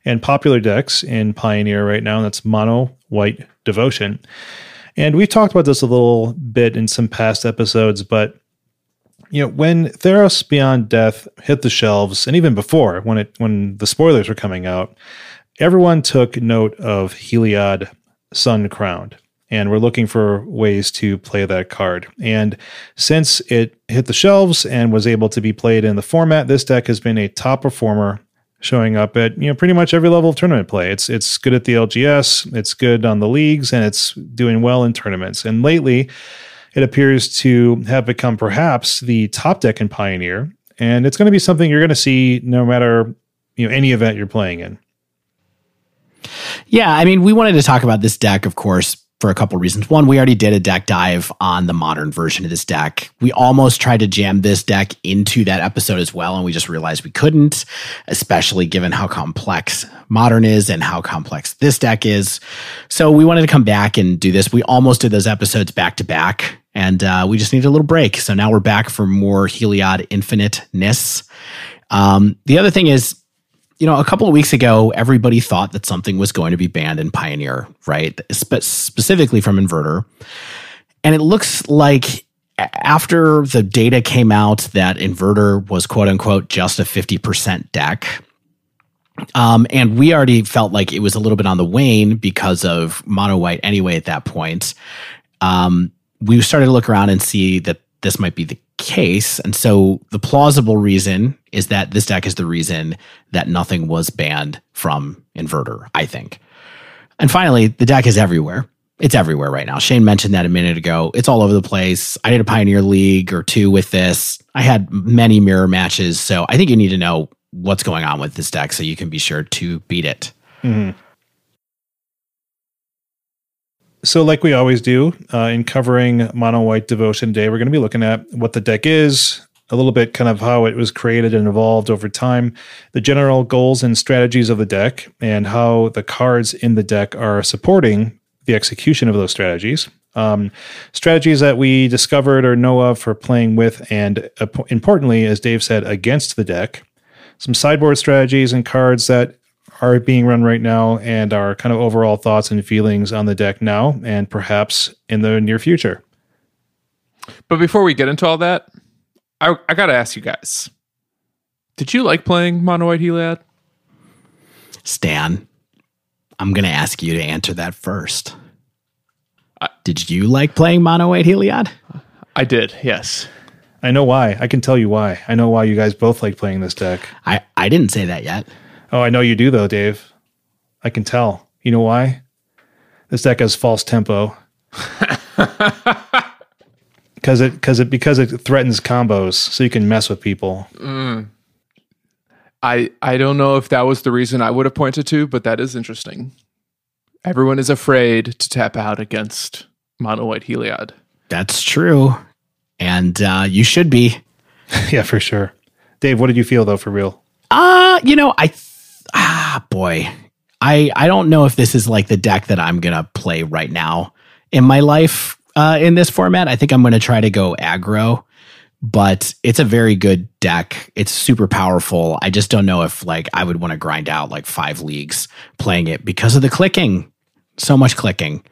and popular decks in Pioneer right now, and that's Mono White Devotion. And we've talked about this a little bit in some past episodes, but you know, when Theros Beyond Death hit the shelves, and even before, when it when the spoilers were coming out, everyone took note of Heliod Sun Crowned and we're looking for ways to play that card. And since it hit the shelves and was able to be played in the format, this deck has been a top performer showing up at you know pretty much every level of tournament play. It's it's good at the LGS, it's good on the leagues, and it's doing well in tournaments. And lately, it appears to have become perhaps the top deck in Pioneer, and it's going to be something you're going to see no matter you know any event you're playing in. Yeah, I mean, we wanted to talk about this deck, of course, for a couple reasons. One, we already did a deck dive on the modern version of this deck. We almost tried to jam this deck into that episode as well, and we just realized we couldn't, especially given how complex modern is and how complex this deck is. So we wanted to come back and do this. We almost did those episodes back to back, and uh, we just needed a little break. So now we're back for more Heliod Infiniteness. Um, the other thing is, you know, a couple of weeks ago, everybody thought that something was going to be banned in Pioneer, right? Spe- specifically from Inverter. And it looks like after the data came out that Inverter was quote unquote just a 50% deck. Um, and we already felt like it was a little bit on the wane because of mono white anyway at that point. Um, we started to look around and see that this might be the case. And so the plausible reason is that this deck is the reason that nothing was banned from Inverter, I think. And finally, the deck is everywhere. It's everywhere right now. Shane mentioned that a minute ago. It's all over the place. I did a Pioneer League or two with this. I had many mirror matches. So I think you need to know what's going on with this deck so you can be sure to beat it. Mm-hmm. So, like we always do uh, in covering Mono White Devotion Day, we're going to be looking at what the deck is, a little bit kind of how it was created and evolved over time, the general goals and strategies of the deck, and how the cards in the deck are supporting the execution of those strategies. Um, strategies that we discovered or know of for playing with, and uh, importantly, as Dave said, against the deck. Some sideboard strategies and cards that are being run right now and our kind of overall thoughts and feelings on the deck now and perhaps in the near future. But before we get into all that, I, I got to ask you guys did you like playing Mono White Heliod? Stan, I'm going to ask you to answer that first. I, did you like playing Mono White Heliod? I did, yes. I know why. I can tell you why. I know why you guys both like playing this deck. I, I didn't say that yet. Oh, I know you do though, Dave. I can tell. You know why? This deck has false tempo. Because it because it because it threatens combos, so you can mess with people. Mm. I I don't know if that was the reason I would have pointed to, but that is interesting. Everyone is afraid to tap out against mono white Heliod. That's true, and uh, you should be. yeah, for sure. Dave, what did you feel though? For real? Uh, you know, I ah boy, I I don't know if this is like the deck that I'm gonna play right now in my life uh, in this format. I think I'm gonna try to go aggro, but it's a very good deck. It's super powerful. I just don't know if like I would want to grind out like five leagues playing it because of the clicking. So much clicking.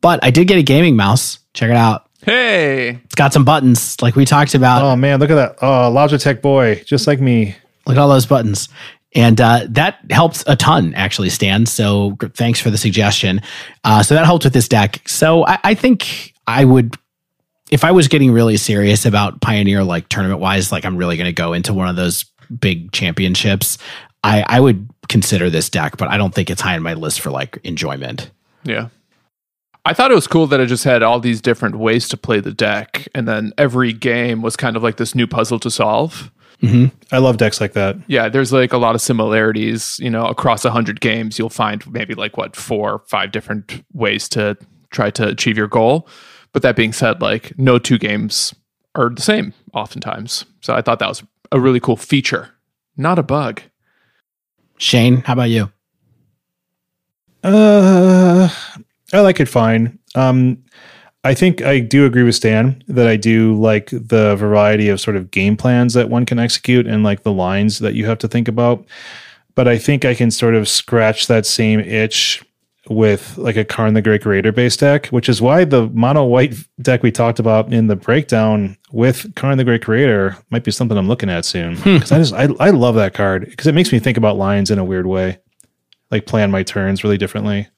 But I did get a gaming mouse. Check it out. Hey, it's got some buttons like we talked about. Oh man, look at that! Oh, Logitech boy, just like me. Look at all those buttons. And uh, that helps a ton, actually, Stan. So thanks for the suggestion. Uh, so that helped with this deck. So I, I, think I would, if I was getting really serious about Pioneer, like tournament wise, like I'm really going to go into one of those big championships, I, I would consider this deck, but I don't think it's high on my list for like enjoyment. Yeah. I thought it was cool that it just had all these different ways to play the deck. And then every game was kind of like this new puzzle to solve. Mm-hmm. I love decks like that. Yeah, there's like a lot of similarities. You know, across a hundred games, you'll find maybe like what four, or five different ways to try to achieve your goal. But that being said, like no two games are the same oftentimes. So I thought that was a really cool feature, not a bug. Shane, how about you? Uh, I like it fine. Um, I think I do agree with Stan that I do like the variety of sort of game plans that one can execute and like the lines that you have to think about. But I think I can sort of scratch that same itch with like a Karn the Great Creator based deck, which is why the mono white deck we talked about in the breakdown with Karn the Great Creator might be something I'm looking at soon. Because hmm. I just I, I love that card because it makes me think about lines in a weird way, like plan my turns really differently.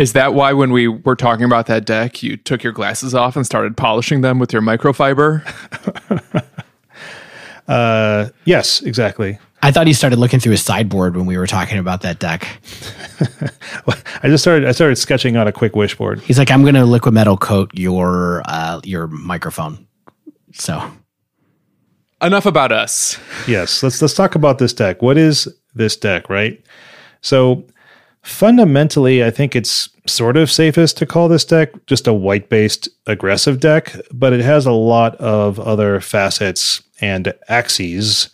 Is that why when we were talking about that deck, you took your glasses off and started polishing them with your microfiber? Uh, yes, exactly. I thought he started looking through his sideboard when we were talking about that deck. I just started. I started sketching on a quick wishboard. He's like, I'm going to liquid metal coat your uh, your microphone. So Enough about us. Yes, let's let's talk about this deck. What is this deck, right? So fundamentally, I think it's sort of safest to call this deck just a white-based aggressive deck, but it has a lot of other facets and axes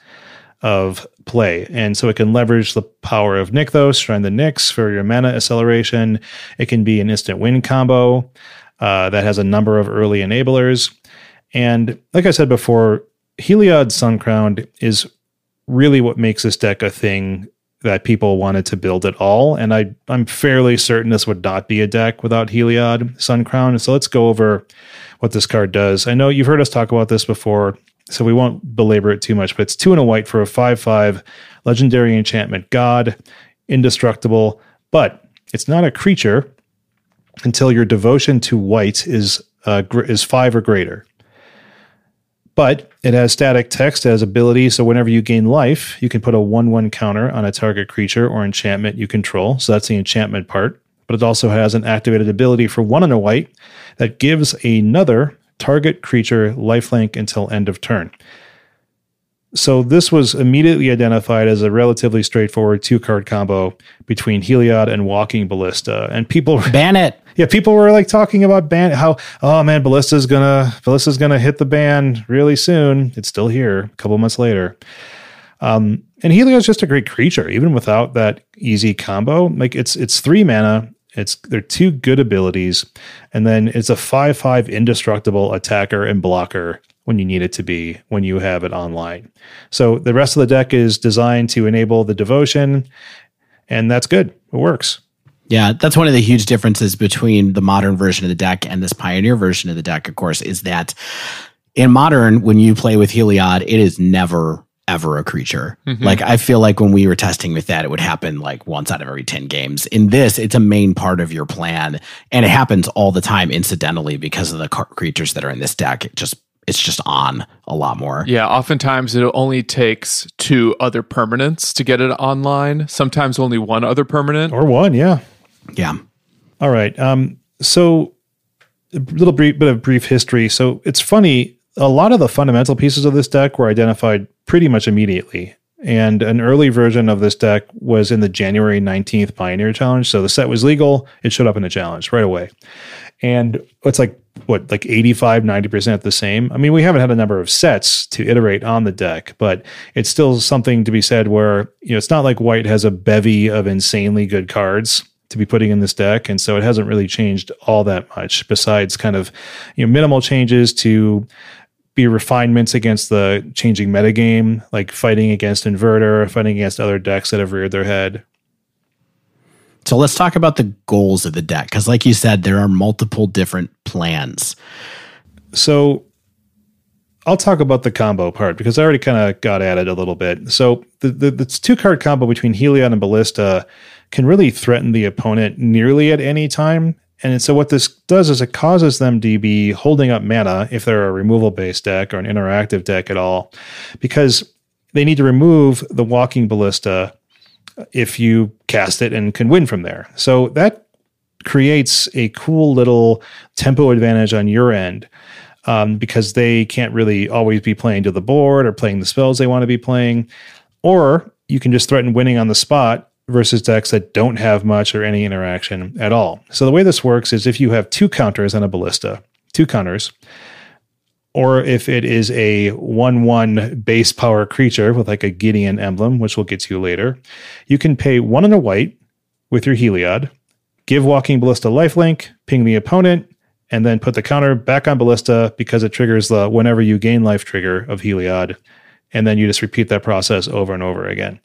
of play. And so it can leverage the power of Nykthos, Shrine the Nyx for your mana acceleration. It can be an instant win combo uh, that has a number of early enablers. And like I said before, Heliod Suncrown is really what makes this deck a thing that people wanted to build at all. And I, I'm fairly certain this would not be a deck without Heliod Suncrown. So let's go over what this card does. I know you've heard us talk about this before, so we won't belabor it too much, but it's two and a white for a 5 5 legendary enchantment god, indestructible, but it's not a creature until your devotion to white is uh, gr- is five or greater. But it has static text as ability, so whenever you gain life, you can put a 1 1 counter on a target creature or enchantment you control. So that's the enchantment part. But it also has an activated ability for 1 and a white that gives another target creature lifelink until end of turn. So this was immediately identified as a relatively straightforward two card combo between Heliod and Walking Ballista, and people ban it. Yeah, people were like talking about ban how oh man, Ballista's gonna Ballista's gonna hit the ban really soon. It's still here, a couple months later. Um, and Heliod's just a great creature, even without that easy combo. Like it's it's three mana. It's they're two good abilities, and then it's a five five indestructible attacker and blocker when you need it to be when you have it online. So the rest of the deck is designed to enable the devotion, and that's good. It works. Yeah, that's one of the huge differences between the modern version of the deck and this pioneer version of the deck, of course, is that in modern, when you play with Heliod, it is never ever a creature. Mm-hmm. Like I feel like when we were testing with that, it would happen like once out of every 10 games. In this, it's a main part of your plan. And it happens all the time incidentally because of the creatures that are in this deck. It just it's just on a lot more. Yeah, oftentimes it only takes two other permanents to get it online. Sometimes only one other permanent. Or one, yeah. Yeah. All right. Um, so a little brief bit of brief history. So it's funny, a lot of the fundamental pieces of this deck were identified pretty much immediately. And an early version of this deck was in the January 19th Pioneer Challenge. So the set was legal. It showed up in the challenge right away. And it's like, what, like 85, 90% the same? I mean, we haven't had a number of sets to iterate on the deck, but it's still something to be said where, you know, it's not like white has a bevy of insanely good cards to be putting in this deck. And so it hasn't really changed all that much besides kind of, you know, minimal changes to be refinements against the changing metagame, like fighting against Inverter, fighting against other decks that have reared their head. So let's talk about the goals of the deck. Because, like you said, there are multiple different plans. So I'll talk about the combo part because I already kind of got at it a little bit. So the, the, the two card combo between Heliod and Ballista can really threaten the opponent nearly at any time. And so what this does is it causes them to be holding up mana if they're a removal based deck or an interactive deck at all, because they need to remove the walking ballista if you cast it and can win from there. So that creates a cool little tempo advantage on your end. Um, because they can't really always be playing to the board or playing the spells they want to be playing. Or you can just threaten winning on the spot versus decks that don't have much or any interaction at all. So the way this works is if you have two counters on a ballista, two counters, or if it is a 1 1 base power creature with like a Gideon emblem, which we'll get to later, you can pay one and a white with your Heliod, give Walking Ballista lifelink, ping the opponent, and then put the counter back on Ballista because it triggers the whenever you gain life trigger of Heliod. And then you just repeat that process over and over again.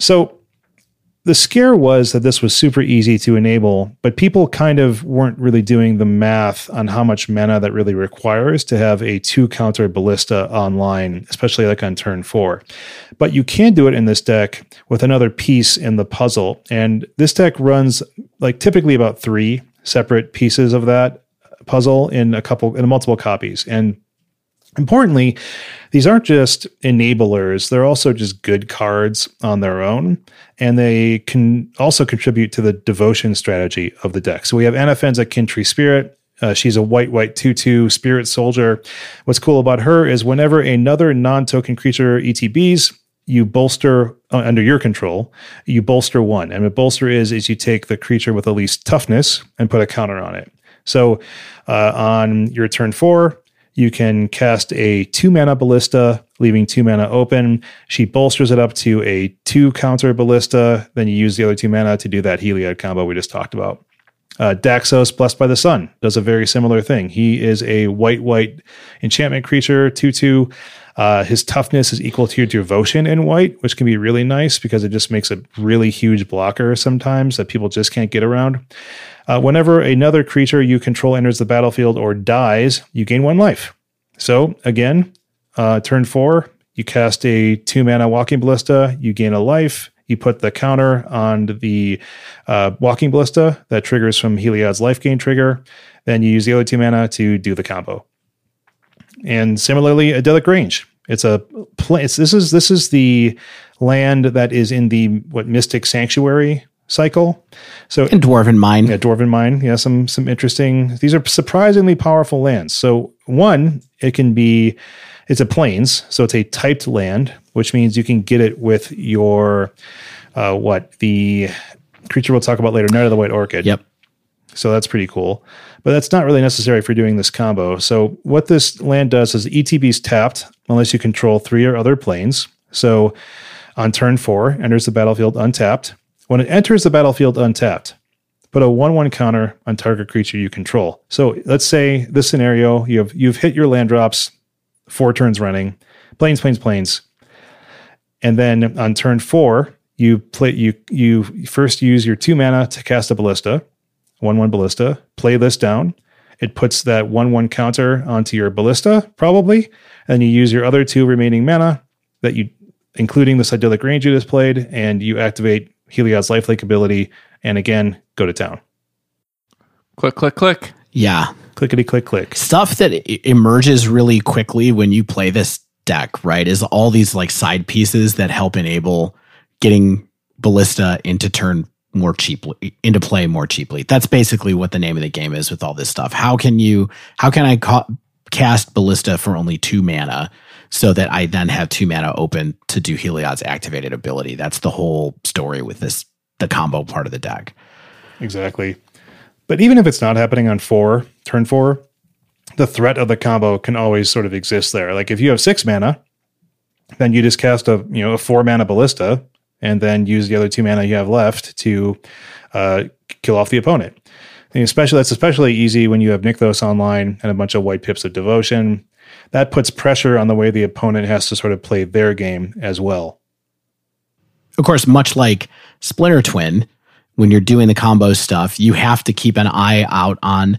So the scare was that this was super easy to enable, but people kind of weren't really doing the math on how much mana that really requires to have a two counter ballista online, especially like on turn four. But you can do it in this deck with another piece in the puzzle. And this deck runs like typically about three separate pieces of that puzzle in a couple in multiple copies. And Importantly, these aren't just enablers, they're also just good cards on their own, and they can also contribute to the devotion strategy of the deck. So we have Anafenza Kin-Tree Spirit. Uh, she's a white, white 2 2 spirit soldier. What's cool about her is whenever another non token creature ETBs, you bolster uh, under your control, you bolster one. And what bolster is, is you take the creature with the least toughness and put a counter on it. So uh, on your turn four, you can cast a two mana ballista, leaving two mana open. She bolsters it up to a two counter ballista. Then you use the other two mana to do that Heliod combo we just talked about. Uh, Daxos, Blessed by the Sun, does a very similar thing. He is a white, white enchantment creature, 2 2. Uh, his toughness is equal to your devotion in white, which can be really nice because it just makes a really huge blocker sometimes that people just can't get around. Uh, whenever another creature you control enters the battlefield or dies, you gain one life. So again, uh, turn four, you cast a two mana walking ballista, you gain a life. You put the counter on the uh, walking ballista that triggers from Heliod's life gain trigger. Then you use the other two mana to do the combo. And similarly, Idyllic Grange. It's a place. This is this is the land that is in the what Mystic Sanctuary cycle. So and Dwarven Mine. Yeah, Dwarven Mine. Yeah, some some interesting. These are surprisingly powerful lands. So one, it can be it's a plains, so it's a typed land, which means you can get it with your uh, what the creature we'll talk about later, Knight of the White Orchid. Yep. So that's pretty cool. But that's not really necessary for doing this combo. So what this land does is ETB is tapped unless you control three or other plains. So on turn four, enters the battlefield untapped. When it enters the battlefield untapped, put a 1 1 counter on target creature you control. So let's say this scenario you have you've hit your land drops four turns running, plains, plains, plains. And then on turn four, you play you you first use your two mana to cast a ballista, one one ballista, play this down. It puts that one one counter onto your ballista, probably, and you use your other two remaining mana that you including this Idyllic Grange you just played, and you activate Heliod's lifelink ability, and again, go to town. Click, click, click. Yeah. Clickety click click. Stuff that emerges really quickly when you play this deck, right, is all these like side pieces that help enable getting Ballista into turn more cheaply into play more cheaply. That's basically what the name of the game is with all this stuff. How can you how can I ca- cast Ballista for only 2 mana so that I then have two mana open to do Heliod's activated ability. That's the whole story with this the combo part of the deck. Exactly. But even if it's not happening on four, turn four, the threat of the combo can always sort of exist there. Like if you have six mana, then you just cast a you know a four mana ballista and then use the other two mana you have left to uh, kill off the opponent. And especially that's especially easy when you have Nykthos online and a bunch of white pips of devotion that puts pressure on the way the opponent has to sort of play their game as well. Of course, much like Splinter Twin, when you're doing the combo stuff, you have to keep an eye out on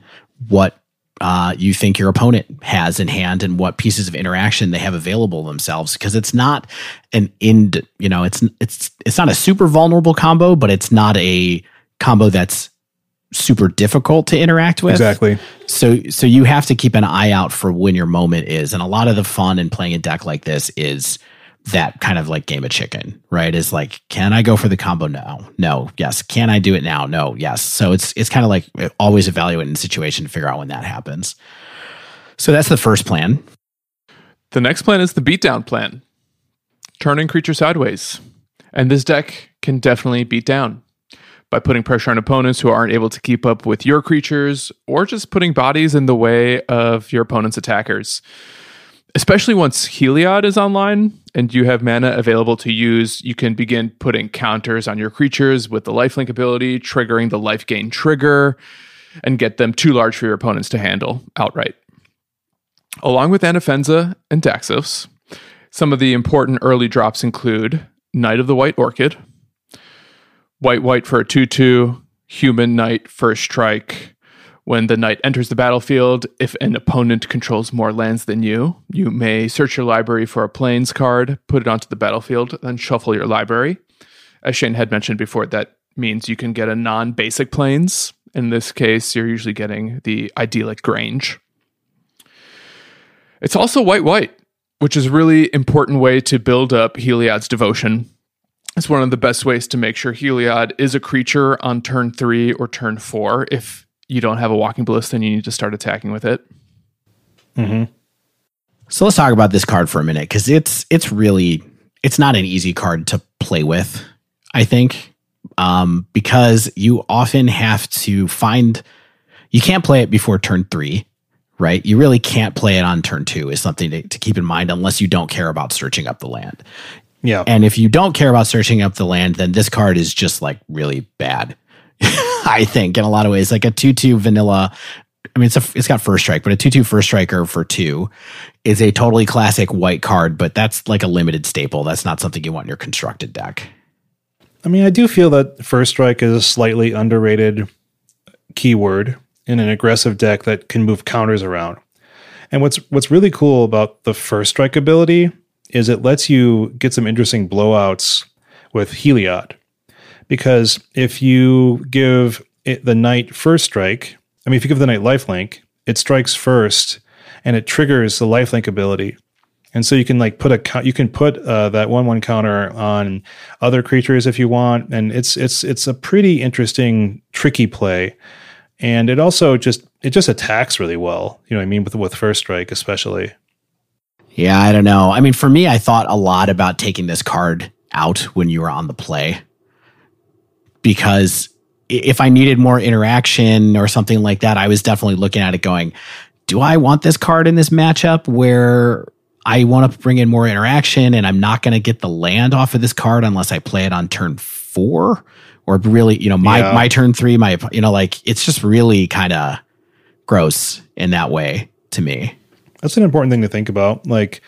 what uh, you think your opponent has in hand and what pieces of interaction they have available themselves because it's not an end you know it's it's it's not a super vulnerable combo but it's not a combo that's super difficult to interact with. Exactly. So so you have to keep an eye out for when your moment is. And a lot of the fun in playing a deck like this is that kind of like game of chicken, right? Is like, can I go for the combo? No, no, yes. Can I do it now? No, yes. So it's it's kind of like uh, always evaluating the situation to figure out when that happens. So that's the first plan. The next plan is the beatdown plan. Turning creature sideways. And this deck can definitely beat down by putting pressure on opponents who aren't able to keep up with your creatures, or just putting bodies in the way of your opponent's attackers. Especially once Heliod is online and you have mana available to use, you can begin putting counters on your creatures with the lifelink ability, triggering the life gain trigger, and get them too large for your opponents to handle outright. Along with Anafenza and Daxos, some of the important early drops include Knight of the White Orchid, white white for a 2 2, human knight first strike. When the knight enters the battlefield, if an opponent controls more lands than you, you may search your library for a plains card, put it onto the battlefield, then shuffle your library. As Shane had mentioned before, that means you can get a non basic plains. In this case, you're usually getting the idyllic Grange. It's also white white, which is a really important way to build up Heliod's devotion. It's one of the best ways to make sure Heliod is a creature on turn three or turn four. If you don't have a walking ballista, then you need to start attacking with it. So let's talk about this card for a minute because it's it's really it's not an easy card to play with. I think um, because you often have to find you can't play it before turn three, right? You really can't play it on turn two. Is something to, to keep in mind unless you don't care about searching up the land. Yeah. And if you don't care about searching up the land, then this card is just like really bad. I think in a lot of ways, like a two-two vanilla. I mean, it's a it's got first strike, but a two-two first striker for two is a totally classic white card. But that's like a limited staple. That's not something you want in your constructed deck. I mean, I do feel that first strike is a slightly underrated keyword in an aggressive deck that can move counters around. And what's what's really cool about the first strike ability is it lets you get some interesting blowouts with Heliod. Because if you give the knight first strike, I mean, if you give the knight lifelink, it strikes first and it triggers the lifelink ability. And so you can like put a you can put uh, that one one counter on other creatures if you want, and it's it's it's a pretty interesting tricky play, and it also just it just attacks really well. You know what I mean with with first strike especially. Yeah, I don't know. I mean, for me, I thought a lot about taking this card out when you were on the play because if I needed more interaction or something like that, I was definitely looking at it going, do I want this card in this matchup where I want to bring in more interaction and I'm not going to get the land off of this card unless I play it on turn four? Or really, you know, my, Yeah. my turn three, my, you know, like it's just really kind of gross in that way to me. That's an important thing to think about. Like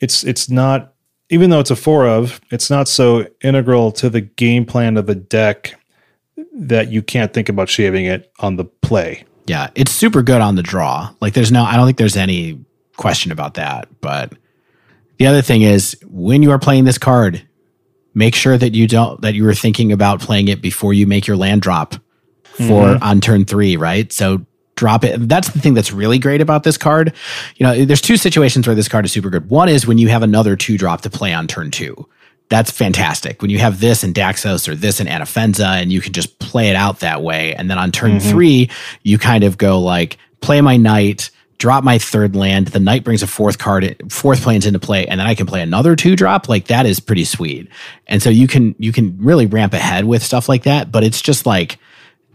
it's it's not even though it's a four of, it's not so integral to the game plan of the deck that you can't think about shaving it on the play. Yeah, it's super good on the draw. Like there's no I don't think there's any question about that. But the other thing is when you are playing this card, make sure that you don't that you were thinking about playing it before you make your land drop for mm-hmm. on turn 3, right? So drop it. That's the thing that's really great about this card. You know, there's two situations where this card is super good. One is when you have another 2 drop to play on turn 2. That's fantastic. When you have this in Daxos or this in Anafenza and you can just play it out that way. And then on turn mm-hmm. three, you kind of go like, play my knight, drop my third land. The knight brings a fourth card, fourth plains into play, and then I can play another two drop. Like that is pretty sweet. And so you can, you can really ramp ahead with stuff like that. But it's just like,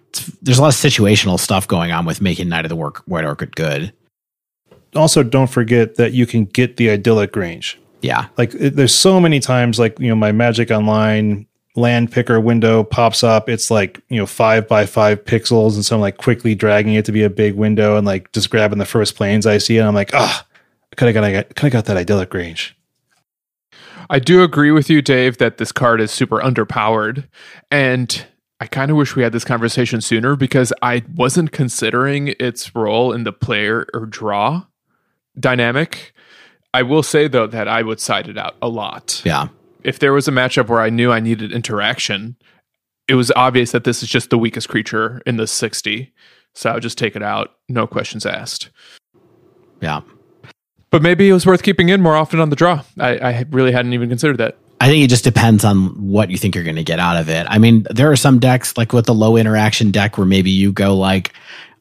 it's, there's a lot of situational stuff going on with making Knight of the Work, White Orchid good. Also, don't forget that you can get the Idyllic Grange. Yeah. Like it, there's so many times, like you know, my Magic Online land picker window pops up. It's like you know five by five pixels, and so I'm like quickly dragging it to be a big window and like just grabbing the first plains I see, and I'm like, ah, could I got could have got that Idyllic Grange. I do agree with you, Dave, that this card is super underpowered. And I kind of wish we had this conversation sooner because I wasn't considering its role in the player or draw dynamic. I will say, though, that I would side it out a lot. Yeah. If there was a matchup where I knew I needed interaction, it was obvious that this is just the weakest creature in the 60. So I would just take it out, no questions asked. Yeah. But maybe it was worth keeping in more often on the draw. I, I really hadn't even considered that. I think it just depends on what you think you're going to get out of it. I mean, there are some decks like with the low interaction deck where maybe you go like,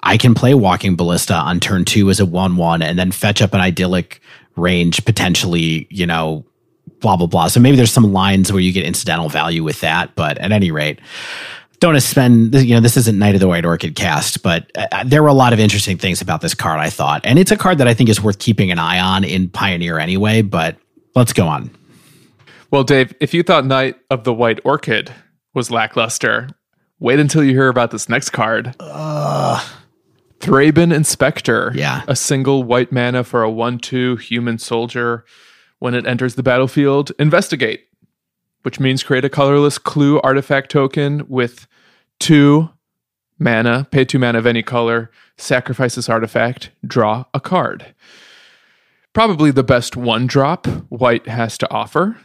I can play Walking Ballista on turn two as a one one and then fetch up an idyllic range potentially, you know, blah blah blah. So maybe there's some lines where you get incidental value with that, but at any rate, don't spend you know this isn't Knight of the White Orchid cast, but uh, there were a lot of interesting things about this card. I thought, and it's a card that I think is worth keeping an eye on in Pioneer anyway. But let's go on. Well, Dave, if you thought Knight of the White Orchid was lackluster, wait until you hear about this next card. Thraben Inspector. Yeah. A single white mana for a 1 2 human soldier. When it enters the battlefield, investigate. which means create a colorless clue artifact token with two mana, pay two mana of any color, sacrifice this artifact, draw a card. Probably the best one drop white has to offer,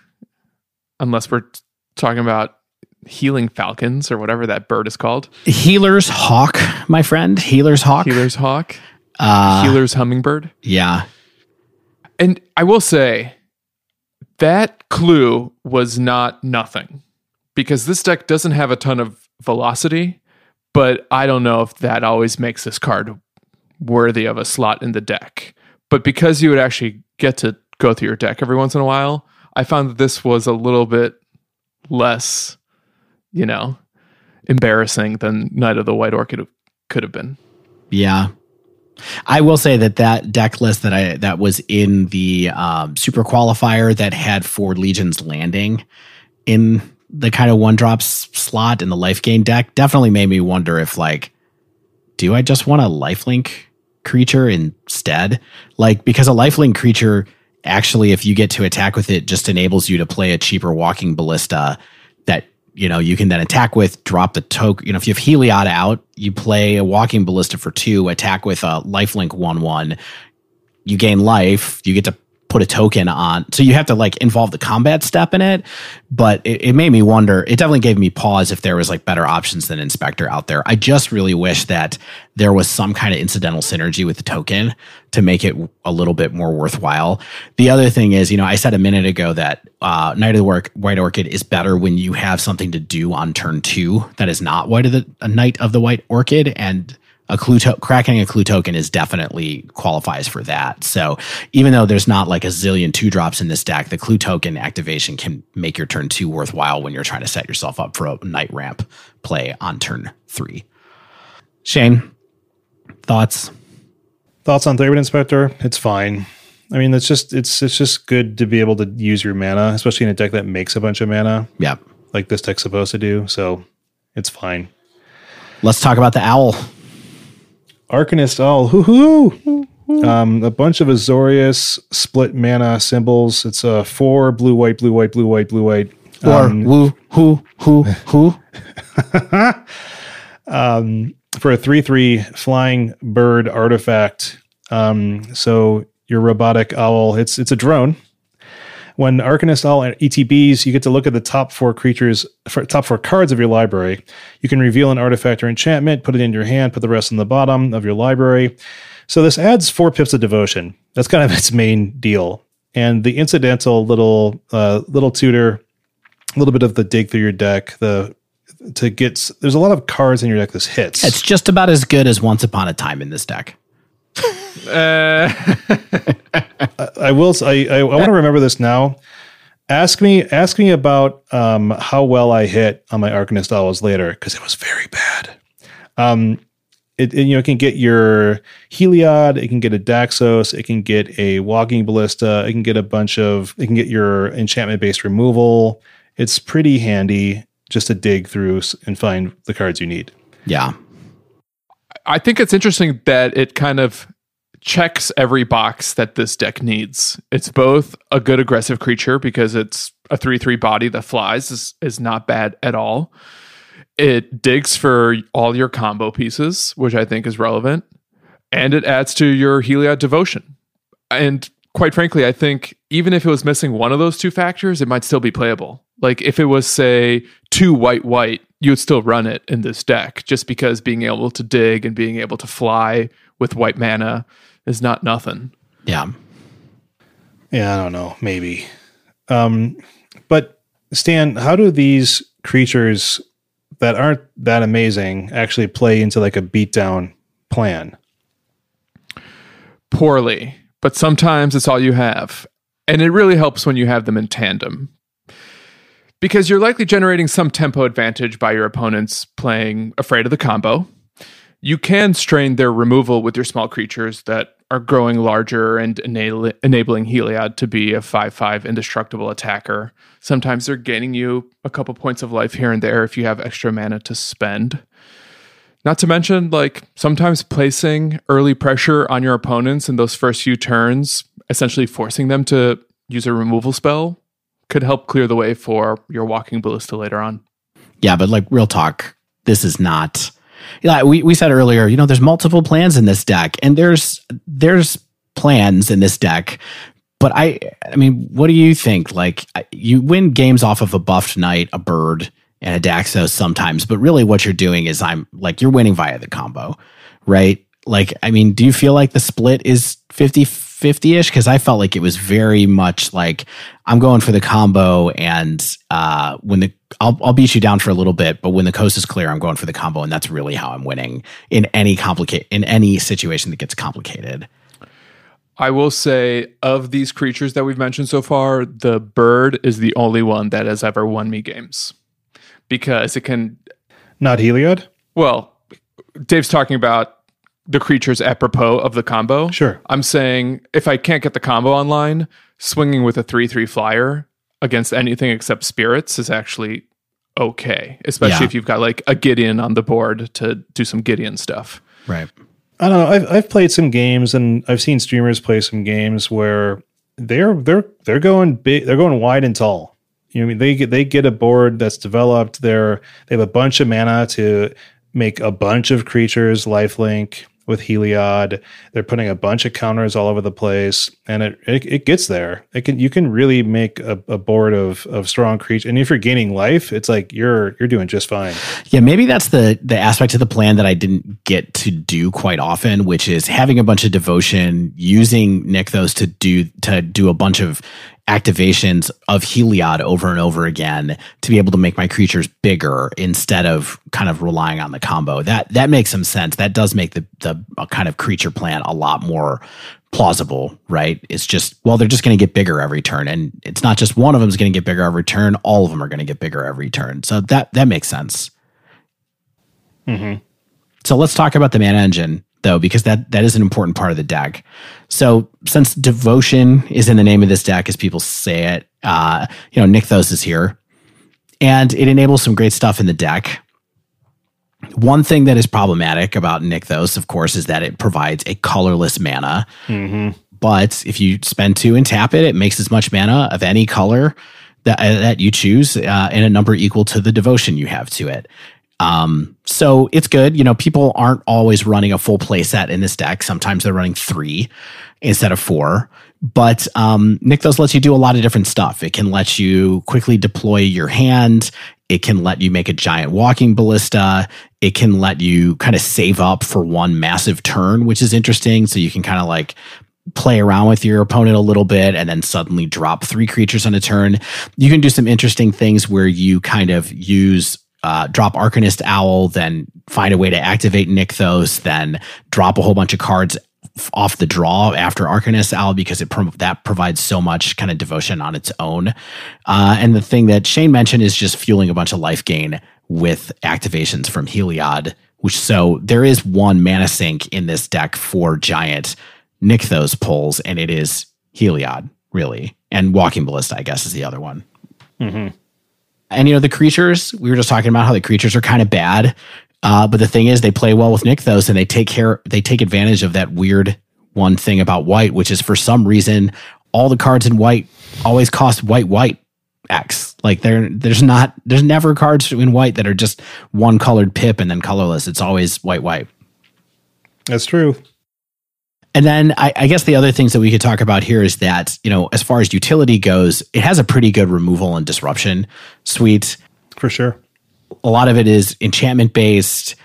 unless we're talking about healing falcons or whatever that bird is called. Healer's hawk, my friend. Healer's hawk. Healer's hawk, Uh, healer's hummingbird. yeah. And I will say that clue was not nothing because this deck doesn't have a ton of velocity, but I don't know if that always makes this card worthy of a slot in the deck. But because you would actually get to go through your deck every once in a while, I found that this was a little bit less, you know, embarrassing than Knight of the White Orchid could have been. Yeah. I will say that that deck list that I that was in the um, super qualifier that had four Legion's Landing in the kind of one drop slot in the life gain deck definitely made me wonder if like do I just want a lifelink creature instead like because a lifelink creature actually if you get to attack with it just enables you to play a cheaper walking ballista that you know you can then attack with drop the token you know if you have heliod out you play a walking ballista for two attack with a lifelink one one. You gain life you get to put a token on. So you have to like involve the combat step in it but it, it made me wonder it definitely gave me pause if there was like better options than inspector out there. I just really wish that there was some kind of incidental synergy with the token to make it a little bit more worthwhile. The other thing is you know i said a minute ago that uh, of the Work, white orchid is better when you have something to do on turn two that is not white of the knight of the white orchid and a clue to- cracking a clue token is definitely qualifies for that. So even though there's not like a zillion two drops in this deck, the clue token activation can make your turn two worthwhile when you're trying to set yourself up for a knight ramp play on turn three. Shane, thoughts? Thoughts on Thraven Inspector? It's fine. I mean, it's just it's it's just good to be able to use your mana, especially in a deck that makes a bunch of mana, Yeah. like this deck's supposed to do. So it's fine. Let's talk about the owl. Arcanist all hoo hoo. Um, a bunch of Azorius split mana symbols. It's a four blue white blue white blue white blue white. Or Um, woo, who, who, who? for a 3 3 flying bird artifact. Um, so your robotic owl, it's it's a drone. When Arcanist and ETBs, you get to look at the top four creatures, for, top four cards of your library. You can reveal an artifact or enchantment, put it in your hand, put the rest in the bottom of your library. So this adds four pips of devotion. That's kind of its main deal. And the incidental little uh, little tutor, a little bit of the dig through your deck, the to get there's a lot of cards in your deck this hits. It's just about as good as Once Upon a Time in this deck. Uh, I will. I want to remember this now. Ask me. Ask me about um, how well I hit on my Arcanist Owls later because it was very bad. Um, it, it, you know it can get your Heliod. It can get a Daxos. It can get a Walking Ballista. It can get a bunch of. It can get your enchantment based removal. It's pretty handy just to dig through and find the cards you need. Yeah. I think it's interesting that it kind of checks every box that this deck needs. It's both a good aggressive creature because it's a 3 3 body that flies, is, is not bad at all. It digs for all your combo pieces, which I think is relevant, and it adds to your Heliod devotion. And quite frankly, I think even if it was missing one of those two factors, it might still be playable. Like if it was, say, two white white, you would still run it in this deck just because being able to dig and being able to fly with white mana is not nothing. Yeah. Yeah, I don't know. Maybe. Um, but Stan, how do these creatures that aren't that amazing actually play into like a beatdown plan? Poorly, but sometimes it's all you have. And it really helps when you have them in tandem. Because you're likely generating some tempo advantage by your opponents playing afraid of the combo. You can strain their removal with your small creatures that are growing larger and enabling Heliod to be a 5 5 indestructible attacker. Sometimes they're gaining you a couple points of life here and there if you have extra mana to spend. Not to mention, like sometimes placing early pressure on your opponents in those first few turns, essentially forcing them to use a removal spell, could help clear the way for your walking ballista later on. Yeah, but like real talk, this is not. Yeah, we, we said earlier, you know, there's multiple plans in this deck, and there's there's plans in this deck. But I, I mean, what do you think? Like, you win games off of a buffed knight, a bird, and a Daxos sometimes, but really what you're doing is I'm like you're winning via the combo, right? Like, I mean, do you feel like the split is 50 50 ish? Because I felt like it was very much like I'm going for the combo, and uh, when the I'll, I'll beat you down for a little bit, but when the coast is clear, I'm going for the combo, and that's really how I'm winning in any complicate in any situation that gets complicated. I will say of these creatures that we've mentioned so far, the bird is the only one that has ever won me games because it can. Not Heliod? Well, Dave's talking about the creatures apropos of the combo. Sure. I'm saying if I can't get the combo online, swinging with a 3 3 flyer against anything except spirits is actually okay, especially yeah. if you've got like a Gideon on the board to do some Gideon stuff. Right. I don't know. I've I've played some games and I've seen streamers play some games where they're they're they're going big, they're going wide and tall. You know, I mean, they get they get a board that's developed. They're they have a bunch of mana to make a bunch of creatures lifelink with Heliod. They're putting a bunch of counters all over the place, and it it, it gets there. It can you can really make a, a, board of of strong creatures, and if you're gaining life, it's like you're you're doing just fine. Yeah, maybe that's the the aspect of the plan that I didn't get to do quite often, which is having a bunch of devotion, using Nykthos to do to do a bunch of activations of Heliod over and over again to be able to make my creatures bigger instead of kind of relying on the combo. That that makes some sense. That does make the the kind of creature plan a lot more plausible, right? It's just well, they're just going to get bigger every turn, and it's not just one of them is going to get bigger every turn. All of them are going to get bigger every turn. So that that makes sense. Mm-hmm. So let's talk about the mana engine though, because that that is an important part of the deck. So since devotion is in the name of this deck, as people say it, uh, you know, Nykthos is here, and it enables some great stuff in the deck. One thing that is problematic about Nykthos, of course, is that it provides a colorless mana. Mm-hmm. But if you spend two and tap it, it makes as much mana of any color that, uh, that you choose uh, in a number equal to the devotion you have to it. Um, so it's good. You know, people aren't always running a full play set in this deck. Sometimes they're running three instead of four. But um, Nykthos lets you do a lot of different stuff. It can let you quickly deploy your hand. It can let you make a giant walking ballista. It can let you kind of save up for one massive turn, which is interesting. So you can kind of like play around with your opponent a little bit and then suddenly drop three creatures on a turn. You can do some interesting things where you kind of use uh, drop Arcanist Owl, then find a way to activate Nykthos, then drop a whole bunch of cards off the draw after Arcanist Owl because it that provides so much kind of devotion on its own. Uh, and the thing that Shane mentioned is just fueling a bunch of life gain with activations from Heliod. Which so there is one mana sink in this deck for giant Nykthos pulls, and it is Heliod really, and Walking Ballista, I guess, is the other one. Mm-hmm. And you know, the creatures, we were just talking about how the creatures are kind of bad. Uh, but the thing is, they play well with Nykthos and they take care, they take advantage of that weird one thing about white, which is for some reason, all the cards in white always cost white, white X. Like there, there's not, there's never cards in white that are just one colored pip and then colorless. It's always white, white. That's true. And then I, I, guess the other things that we could talk about here is that, you know, as far as utility goes, it has a pretty good removal and disruption suite. For sure. A lot of it is enchantment based.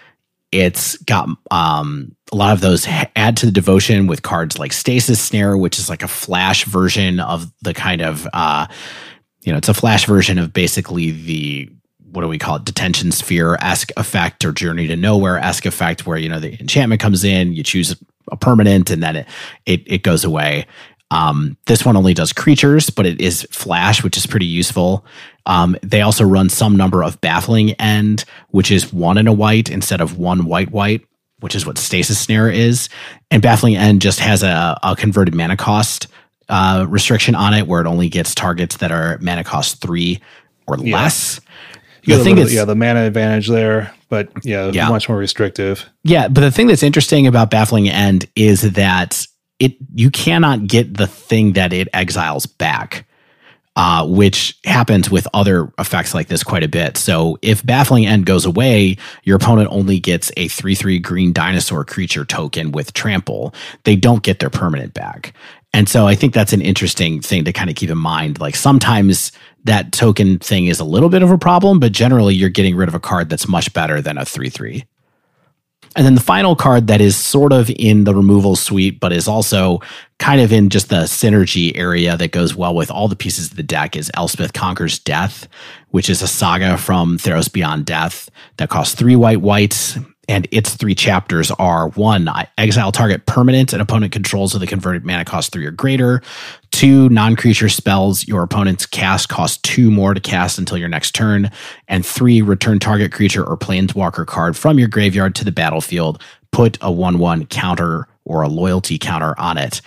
It's got um, a lot of those add to the devotion with cards like Stasis Snare, which is like a flash version of the kind of, uh, you know, it's a flash version of basically the what do we call it detention sphere esque effect or journey to nowhere esque effect where you know the enchantment comes in you choose a permanent and then it it, it goes away. Um, this one only does creatures, but it is flash, which is pretty useful. Um, they also run some number of baffling end, which is one in a white instead of one white white, which is what stasis snare is. And baffling end just has a, a converted mana cost uh, restriction on it, where it only gets targets that are mana cost three or yeah. less. The thing is, yeah, the mana advantage there but yeah, yeah, much more restrictive. Yeah, but the thing that's interesting about Baffling End is that it you cannot get the thing that it exiles back. uh, which happens with other effects like this quite a bit. So if Baffling End goes away, your opponent only gets a 3 3 green dinosaur creature token with trample. They don't get their permanent back. And so I think that's an interesting thing to kind of keep in mind. Like sometimes that token thing is a little bit of a problem, but generally you're getting rid of a card that's much better than a 3 3. And then the final card that is sort of in the removal suite, but is also kind of in just the synergy area that goes well with all the pieces of the deck is Elspeth Conquers Death, which is a saga from Theros Beyond Death that costs three white whites and its three chapters are one, exile target permanent and opponent controls with a converted mana cost three or greater. Two, non creature spells your opponent's cast cost two more to cast until your next turn. And three, return target creature or planeswalker card from your graveyard to the battlefield. Put a 1 1 counter or a loyalty counter on it.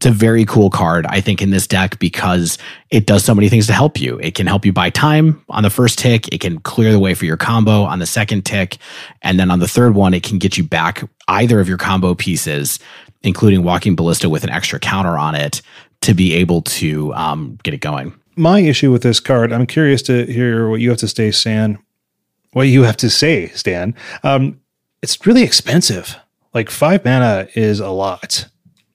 It's a very cool card, I think, in this deck because it does so many things to help you. It can help you buy time on the first tick. It can clear the way for your combo on the second tick. And then on the third one, it can get you back either of your combo pieces, including Walking Ballista with an extra counter on it to be able to um, get it going. My issue with this card, I'm curious to hear what you have to say, Stan. What you have to say, Stan. Um, it's really expensive. Like five mana is a lot.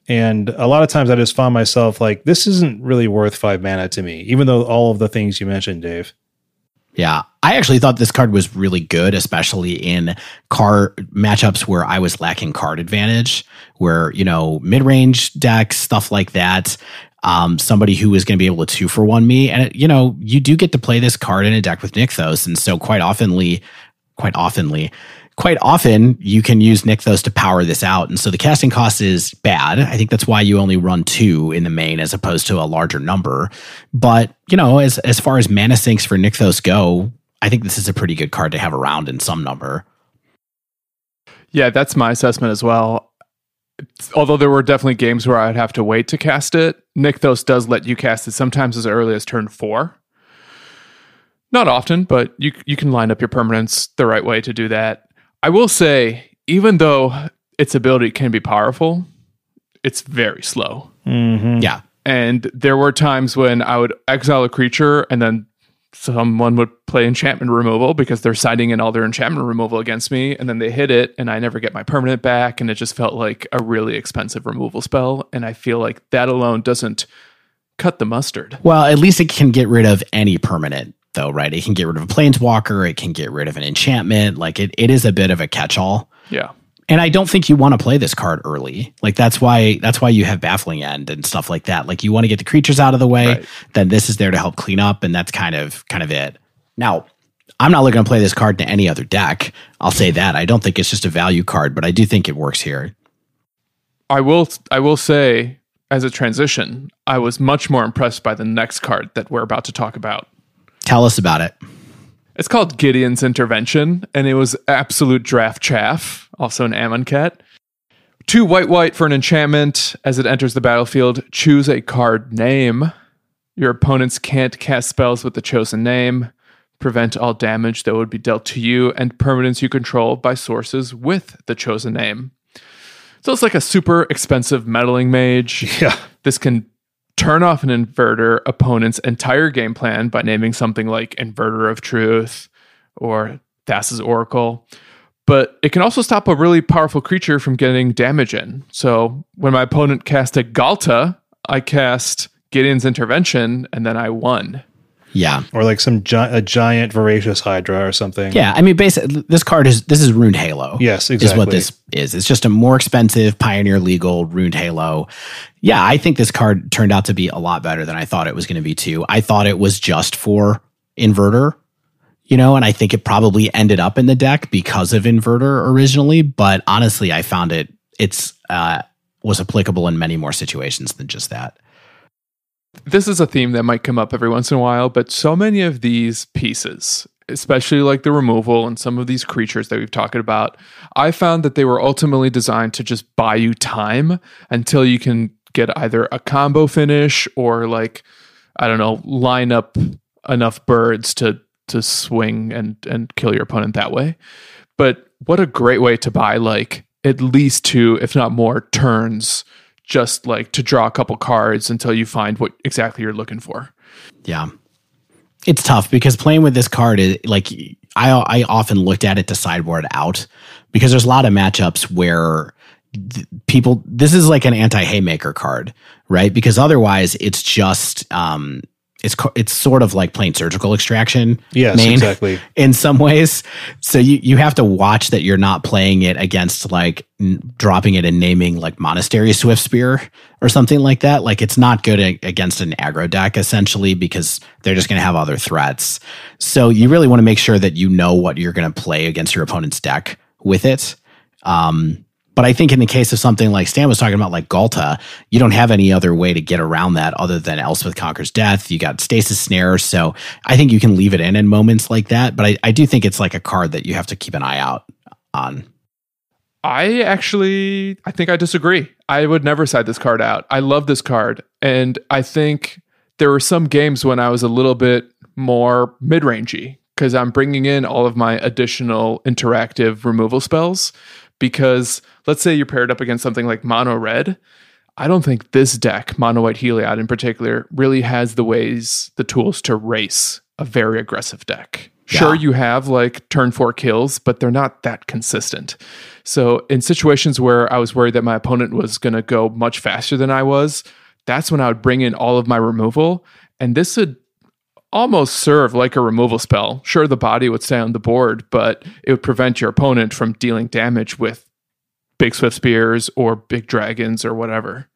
And a lot of times I just found myself like, this isn't really worth five mana to me, even though all of the things you mentioned, Dave. Yeah, I actually thought this card was really good, especially in card matchups where I was lacking card advantage, where, you know, mid range decks, stuff like that. Um, somebody who is going to be able to two for one me. And, it, you know, you do get to play this card in a deck with Nykthos. And so quite oftenly, quite oftenly, quite often you can use Nykthos to power this out. And so the casting cost is bad. I think that's why you only run two in the main as opposed to a larger number. But, you know, as, as far as mana sinks for Nykthos go, I think this is a pretty good card to have around in some number. Yeah, that's my assessment as well. Although there were definitely games where I'd have to wait to cast it, Nykthos does let you cast it sometimes as early as turn four. Not often, but you you can line up your permanents the right way to do that. I will say, even though its ability can be powerful, it's very slow. Mm-hmm. Yeah. And there were times when I would exile a creature and then someone would play enchantment removal because they're citing in all their enchantment removal against me and then they hit it and I never get my permanent back and it just felt like a really expensive removal spell and I feel like that alone doesn't cut the mustard. Well, at least it can get rid of any permanent though, right? It can get rid of a planeswalker, it can get rid of an enchantment. Like it, it is a bit of a catch-all. Yeah. And I don't think you want to play this card early. Like that's why that's why you have baffling end and stuff like that. Like you want to get the creatures out of the way, right. then this is there to help clean up, and that's kind of kind of it. Now, I'm not looking to play this card to any other deck. I'll say that. I don't think it's just a value card, but I do think it works here. I will I will say as a transition, I was much more impressed by the next card that we're about to talk about. Tell us about it. It's called Gideon's Intervention, and it was absolute draft chaff, also an Amonkhet. Two white white for an enchantment. As it enters the battlefield, choose a card name. Your opponents can't cast spells with the chosen name. Prevent all damage that would be dealt to you and permanents you control by sources with the chosen name. So it's like a super expensive meddling mage. Yeah. This can turn off an inverter opponent's entire game plan by naming something like Inverter of Truth or Thassa's Oracle. But it can also stop a really powerful creature from getting damage in. So when my opponent cast a Ghalta, I cast Gideon's Intervention and then I won. Yeah. Or like some gi- a giant voracious hydra or something. Yeah, I mean basically this card is this is Runed Halo. Yes, exactly. Is what this is. It's just a more expensive Pioneer legal Runed Halo. Yeah, I think this card turned out to be a lot better than I thought it was going to be too. I thought it was just for inverter, you know, and I think it probably ended up in the deck because of inverter originally, but honestly, I found it it's uh was applicable in many more situations than just that this is a theme that might come up every once in a while, but so many of these pieces, especially like the removal and some of these creatures that we've talked about, I found that they were ultimately designed to just buy you time until you can get either a combo finish or like I don't know, line up enough birds to to swing and and kill your opponent that way. But what a great way to buy like at least two, if not more, turns just like to draw a couple cards until you find what exactly you're looking for. Yeah. It's tough because playing with this card is like I I often looked at it to sideboard out because there's a lot of matchups where th- people this is like an anti haymaker card, right? Because otherwise it's just um it's it's sort of like playing surgical extraction Yes, main exactly. in some ways. So you you have to watch that you're not playing it against like n- dropping it and naming like monastery swift spear or something like that. Like it's not good a- against an aggro deck essentially because they're just going to have other threats. So you really want to make sure that you know what you're going to play against your opponent's deck with it. Um, but I think in the case of something like Stan was talking about, like Ghalta, you don't have any other way to get around that other than Elspeth Conquers Death. You got Stasis Snare. So I think you can leave it in in moments like that. But I, I do think it's like a card that you have to keep an eye out on. I actually I think I disagree. I would never side this card out. I love this card and I think there were some games when I was a little bit more mid-rangey because I'm bringing in all of my additional interactive removal spells because let's say you're paired up against something like mono red, I don't think this deck, mono white Heliod in particular, really has the ways, the tools to race a very aggressive deck. Sure, Yeah. you have like turn four kills, but they're not that consistent. So, in situations where I was worried that my opponent was going to go much faster than I was, that's when I would bring in all of my removal. And this would almost serve like a removal spell. Sure, the body would stay on the board, but it would prevent your opponent from dealing damage with big swift spears or big dragons or whatever.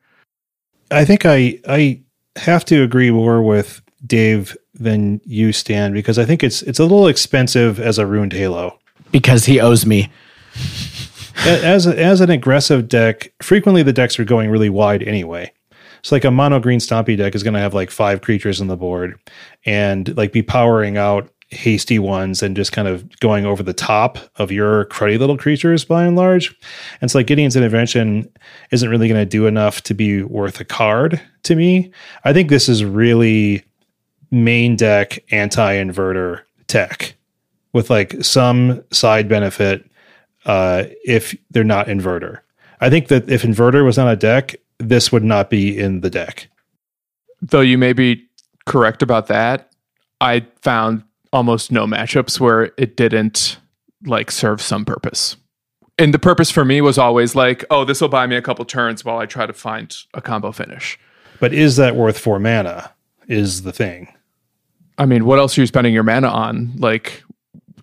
I think I I have to agree more with Dave than you, Stan, because I think it's it's a little expensive as a Runed Halo. Because he owes me. As a, as an aggressive deck, frequently the decks are going really wide anyway. So like a mono green stompy deck is going to have like five creatures on the board, and like be powering out hasty ones and just kind of going over the top of your cruddy little creatures by and large. And so like Gideon's intervention isn't really going to do enough to be worth a card to me. I think this is really main deck anti-inverter tech with like some side benefit uh, if they're not inverter. I think that if inverter was on a deck, this would not be in the deck. Though you may be correct about that, I found almost no matchups where it didn't like serve some purpose. And the purpose for me was always like, oh, this will buy me a couple turns while I try to find a combo finish. But is that worth four mana? Is the thing. I mean, what else are you spending your mana on? Like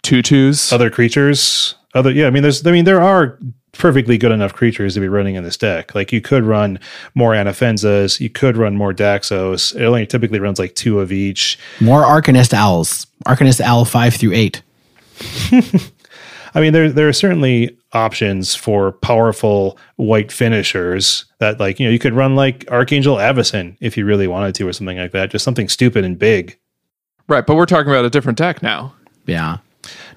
tutus? Other creatures, other yeah. I mean, there's I mean there are perfectly good enough creatures to be running in this deck. Like you could run more Anafenzas, you could run more Daxos. It only typically runs like two of each. More Arcanist Owls. Arcanist Owl 5 through 8. I mean, there there are certainly options for powerful white finishers that like you know you could run like Archangel Avacyn if you really wanted to or something like that. Just something stupid and big. right, but we're talking about a different deck now. Yeah.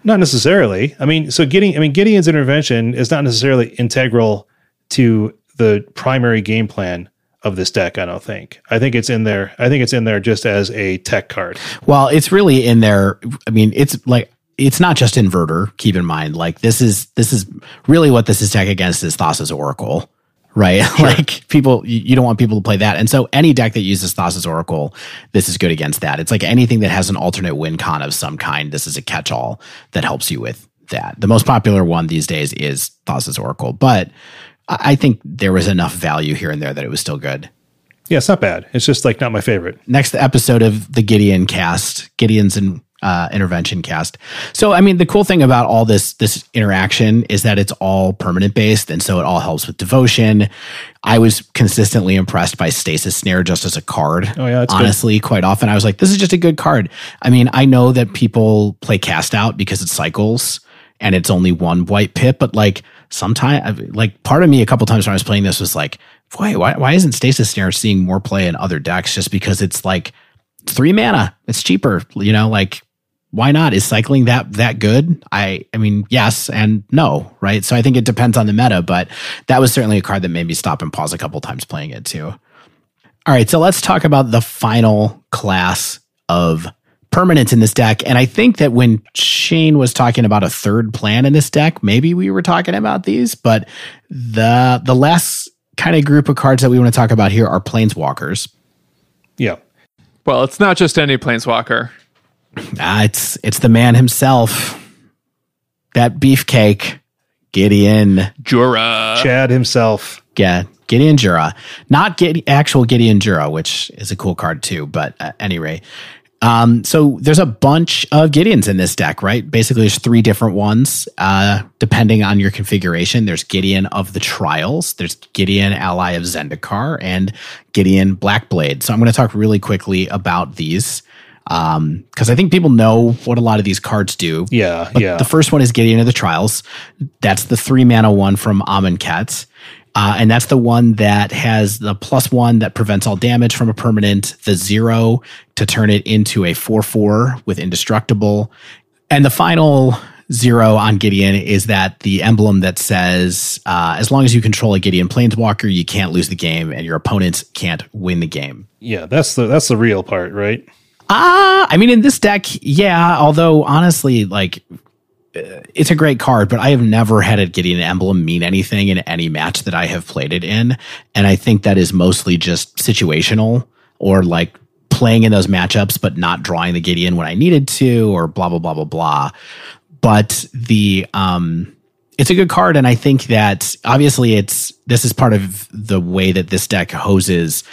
Not necessarily. I mean, so Gideon, I mean, Gideon's intervention is not necessarily integral to the primary game plan of this deck. I don't think. I think it's in there. I think it's in there just as a tech card. Well, it's really in there. I mean, it's like it's not just inverter. Keep in mind, like this is this is really what this is tech against is Thassa's Oracle, right? like people, you, don't want people to play that, and so any deck that uses Thassa's Oracle, this is good against that. It's like anything that has an alternate win con of some kind. This is a catch-all that helps you with that. The most popular one these days is Thassa's Oracle, but I I think there was enough value here and there that it was still good Yeah, it's not bad. It's just like not my favorite. next episode of the Gideon cast, Gideon's in, uh, intervention cast. So, I mean, the cool thing about all this this interaction is that it's all permanent based, and so it all helps with devotion. I was consistently impressed by Stasis Snare just as a card. Oh, yeah, that's good. honestly, quite often I was like, this is just a good card. I mean, I know that people play cast out because it cycles and it's only one white pip, but like sometimes, like part of me a couple times when I was playing this was like, boy, why, why isn't Stasis Snare seeing more play in other decks just because it's like three mana? It's cheaper, you know, like why not? Is cycling that that good? I I mean, yes and no, right? So I think it depends on the meta, but that was certainly a card that made me stop and pause a couple times playing it too. All right, so let's talk about the final class of permanents in this deck. And I think that when Shane was talking about a third plan in this deck, maybe we were talking about these, but the the last kind of group of cards that we want to talk about here are planeswalkers. Yeah. Well, it's not just any planeswalker. Ah, it's it's the man himself. That beefcake, Gideon. Jura. Chad himself. Yeah, Gideon Jura. Not get actual Gideon Jura, which is a cool card too, but at any rate. Um, so there's a bunch of Gideons in this deck, right? Basically, there's three different ones, uh, depending on your configuration. There's Gideon of the Trials, there's Gideon Ally of Zendikar, and Gideon Blackblade. So I'm going to talk really quickly about these because um, I think people know what a lot of these cards do. Yeah, But yeah. The first one is Gideon of the Trials. That's the three mana one from Amonkhet. Uh, and that's the one that has the plus one that prevents all damage from a permanent, the zero to turn it into a 4 4 with indestructible. And the final zero on Gideon is that the emblem that says, uh, as long as you control a Gideon Planeswalker, you can't lose the game and your opponents can't win the game. yeah, that's the that's the real part, right? Ah, I mean, in this deck, yeah. Although honestly, like, uh, it's a great card, but I have never had a Gideon emblem mean anything in any match that I have played it in, and I think that is mostly just situational or like playing in those matchups, but not drawing the Gideon when I needed to, or blah blah blah blah blah. But the um, it's a good card, and I think that obviously it's this is part of the way that this deck hoses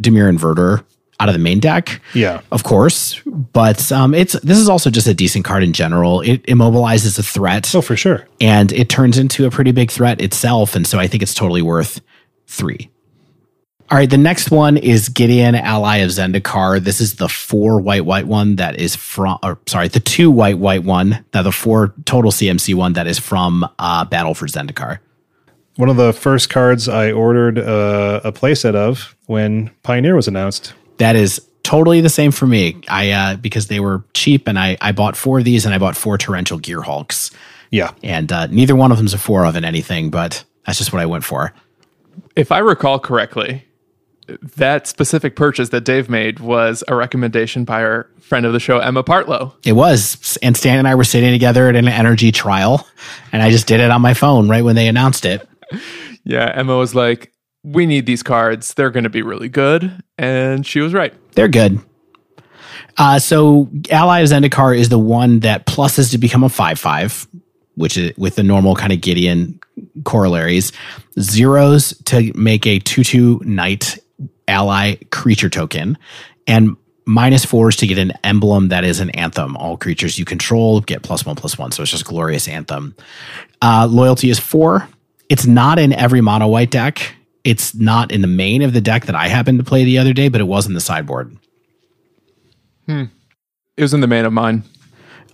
Dimir Inverter out of the main deck Yeah. of course, but um, it's this is also just a decent card in general. It immobilizes a threat, Oh, for sure. and it turns into a pretty big threat itself, and so I think it's totally worth three. All right, the next one is Gideon, ally of Zendikar. This is the four white white one that is from, or sorry, the two white white one, that the four total CMC one that is from uh, Battle for Zendikar. One of the first cards I ordered uh, a playset of when Pioneer was announced. That is totally the same for me. I uh, because they were cheap, and I I bought four of these, and I bought four torrential gear hulks. Yeah. and uh, neither one of them's a four of in anything, but that's just what I went for. If I recall correctly, that specific purchase that Dave made was a recommendation by our friend of the show, Emma Partlow. It was, and Stan and I were sitting together at an energy trial, and I just did it on my phone right when they announced it. Yeah, Emma was like, we need these cards. They're going to be really good. And she was right. They're good. Uh, so Ally of Zendikar is the one that pluses to become a five five, which is with the normal kind of Gideon corollaries. Zeros to make a two two knight ally creature token, and minus fours to get an emblem that is an anthem. All creatures you control get plus one plus one. So it's just glorious anthem. Uh, loyalty is four. It's not in every mono white deck. It's not in the main of the deck that I happened to play the other day, but it was in the sideboard. It was in the main of mine.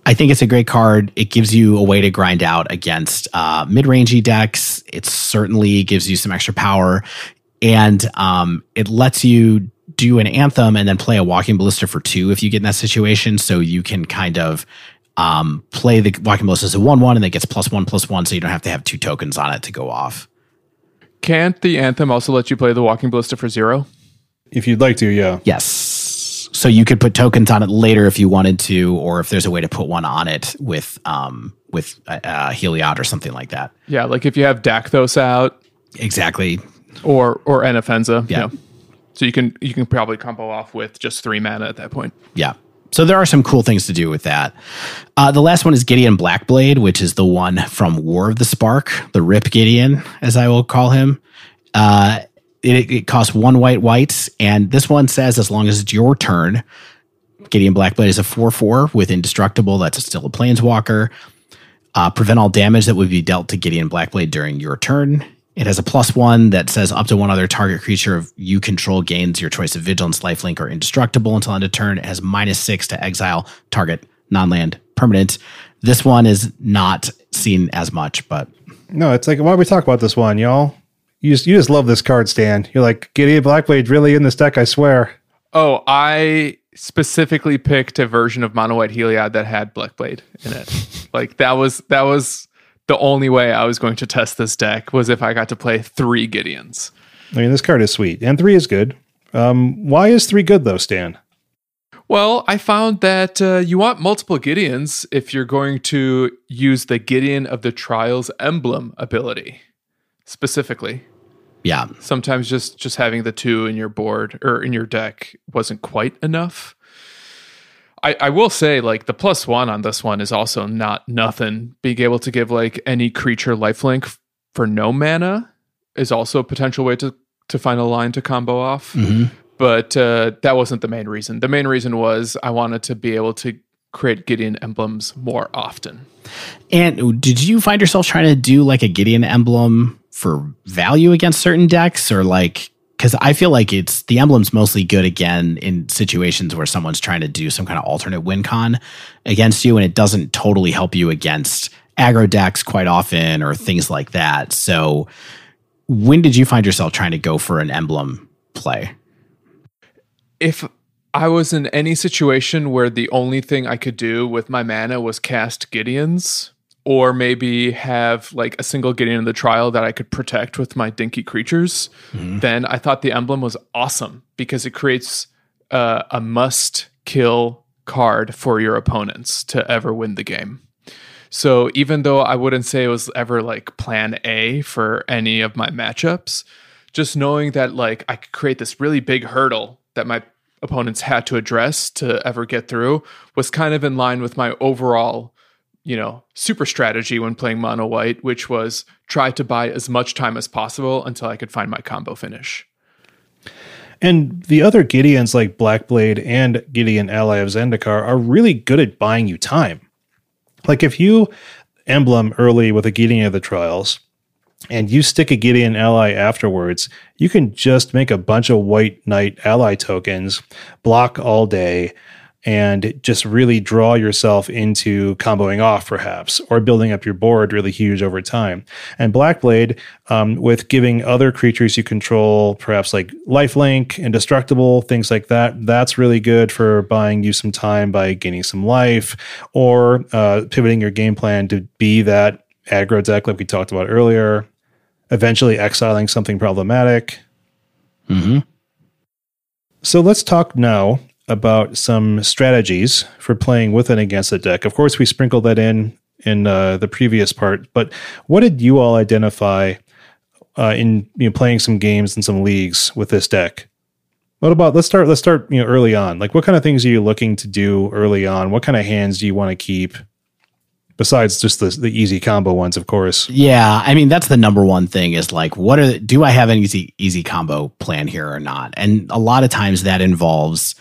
I think it's a great card. It gives you a way to grind out against uh, mid-rangey decks. It certainly gives you some extra power, and um, it lets you do an anthem and then play a walking ballista for two if you get in that situation. So you can kind of um, play the walking ballista as a one-one, and it gets plus one plus one, so you don't have to have two tokens on it to go off. Can't the Anthem also let you play the Walking Ballista for zero? If you'd like to, yeah. Yes. So you could put tokens on it later if you wanted to, or if there's a way to put one on it with um, with uh, uh, Heliod or something like that. Yeah, like if you have Daxos out Exactly. or or Anafenza. Yeah. So you can you can probably combo off with just three mana at that point. Yeah. So there are some cool things to do with that. Uh, the last one is Gideon Blackblade, which is the one from War of the Spark, the Rip Gideon, as I will call him. Uh, it, it costs one white white, and this one says as long as it's your turn, Gideon Blackblade is a 4 4 with indestructible. That's still a planeswalker. Uh, prevent all damage that would be dealt to Gideon Blackblade during your turn. It has a plus one that says up to one other target creature of you control gains your choice of vigilance, lifelink, or indestructible until end of turn. It has minus six to exile target non-land permanent. This one is not seen as much, but No, it's like why don't we talk about this one, y'all? You just you just love this card, Stan. You're like Gideon Blackblade really in this deck, I swear. Oh, I specifically picked a version of Mono White Heliod that had Blackblade in it. like that was that was the only way I was going to test this deck was if I got to play three Gideons. I mean, this card is sweet, and three is good. Um, why is three good though, Stan? Well, I found that uh, you want multiple Gideons if you're going to use the Gideon of the Trials emblem ability specifically. Yeah. Sometimes just just having the two in your board or in your deck wasn't quite enough. I, I will say like the plus one on this one is also not nothing. Being able to give like any creature lifelink for no mana is also a potential way to to find a line to combo off. hmm But uh, that wasn't the main reason. The main reason was I wanted to be able to create Gideon emblems more often. And did you find yourself trying to do like a Gideon emblem for value against certain decks or like because I feel like it's the emblem's mostly good again in situations where someone's trying to do some kind of alternate win con against you and it doesn't totally help you against aggro decks quite often or things like that. So when did you find yourself trying to go for an emblem play? if I was in any situation where the only thing I could do with my mana was cast Gideons, or maybe have like a single Gideon in the trial that I could protect with my dinky creatures, then I thought the emblem was awesome because it creates uh, a must kill card for your opponents to ever win the game. So even though I wouldn't say it was ever like plan A for any of my matchups, just knowing that like I could create this really big hurdle that my opponents had to address to ever get through was kind of in line with my overall, you know, super strategy when playing mono white, which was try to buy as much time as possible until I could find my combo finish. And the other Gideons like Blackblade and Gideon Ally of Zendikar are really good at buying you time. Like if you emblem early with a Gideon of the Trials and you stick a Gideon ally afterwards, you can just make a bunch of white knight ally tokens, block all day, and just really draw yourself into comboing off, perhaps, or building up your board really huge over time. And Blackblade, um, with giving other creatures you control, perhaps like lifelink, indestructible, things like that, that's really good for buying you some time by gaining some life or uh, pivoting your game plan to be that aggro deck like we talked about earlier, eventually exiling something problematic. Mm-hmm. So let's talk now about some strategies for playing with and against the deck. Of course, we sprinkled that in in uh, the previous part, but what did you all identify uh, in you know, playing some games and some leagues with this deck? What about let's start let's start you know early on. Like what kind of things are you looking to do early on? What kind of hands do you want to keep? Besides just the the easy combo ones, of course. Yeah, I mean that's the number one thing is like what are do I have an easy easy combo plan here or not? And a lot of times that involves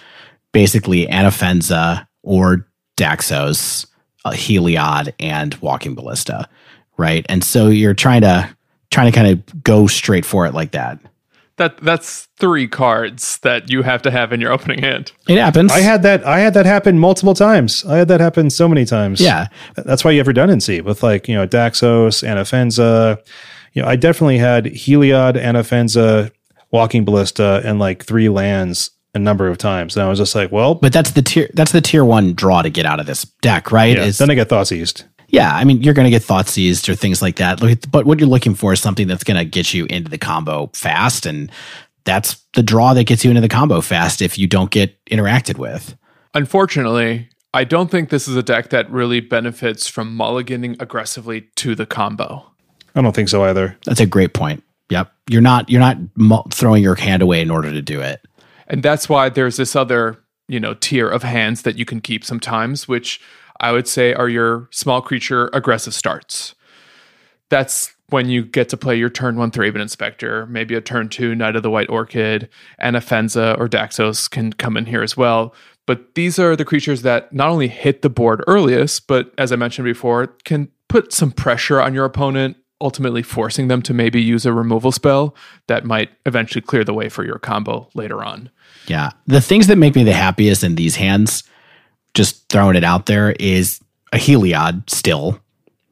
basically Anafenza or Daxos, uh, Heliod, and Walking Ballista, right? And so you're trying to trying to kind of go straight for it like that. That that's three cards that you have to have in your opening hand. It happens. I had that I had that happen multiple times. I had that happen so many times. yeah, That's why you have redundancy with like, you know, Daxos, Anafenza. You know, I definitely had Heliod, Anafenza, Walking Ballista, and like three lands a number of times. And I was just like, well, but that's the tier that's the tier one draw to get out of this deck, right? yeah, Is- then I get thought seized. Yeah, I mean, you're going to get thought seized or things like that. Look, But what you're looking for is something that's going to get you into the combo fast. And that's the draw that gets you into the combo fast if you don't get interacted with. Unfortunately, I don't think this is a deck that really benefits from mulliganing aggressively to the combo. I don't think so either. That's a great point. Yep. You're not, you're not mu- throwing your hand away in order to do it. And that's why there's this other, you know, tier of hands that you can keep sometimes, which I would say are your small creature aggressive starts. That's when you get to play your turn one Thraven Inspector, maybe a turn two Knight of the White Orchid, Anafenza or Daxos can come in here as well. But these are the creatures that not only hit the board earliest, but as I mentioned before, can put some pressure on your opponent, ultimately forcing them to maybe use a removal spell that might eventually clear the way for your combo later on. Yeah. The things that make me the happiest in these hands, just throwing it out there, is a Heliod still,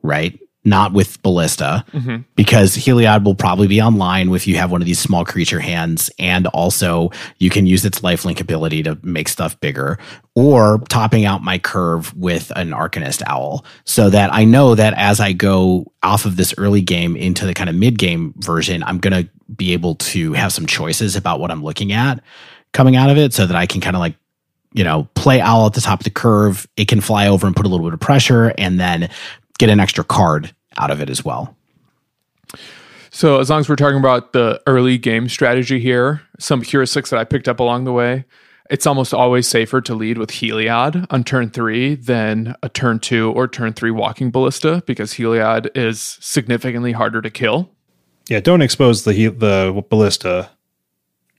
right? Not with Ballista, mm-hmm. because Heliod will probably be online if you have one of these small creature hands, and also you can use its lifelink ability to make stuff bigger, or topping out my curve with an Arcanist Owl, so that I know that as I go off of this early game into the kind of mid game version, I'm going to be able to have some choices about what I'm looking at coming out of it so that I can kind of like, you know, play owl at the top of the curve. It can fly over and put a little bit of pressure and then get an extra card out of it as well. So, as long as we're talking about the early game strategy here, some heuristics that I picked up along the way, it's almost always safer to lead with Heliod on turn three than a turn two or turn three walking ballista because Heliod is significantly harder to kill. Yeah, don't expose the he- the ballista,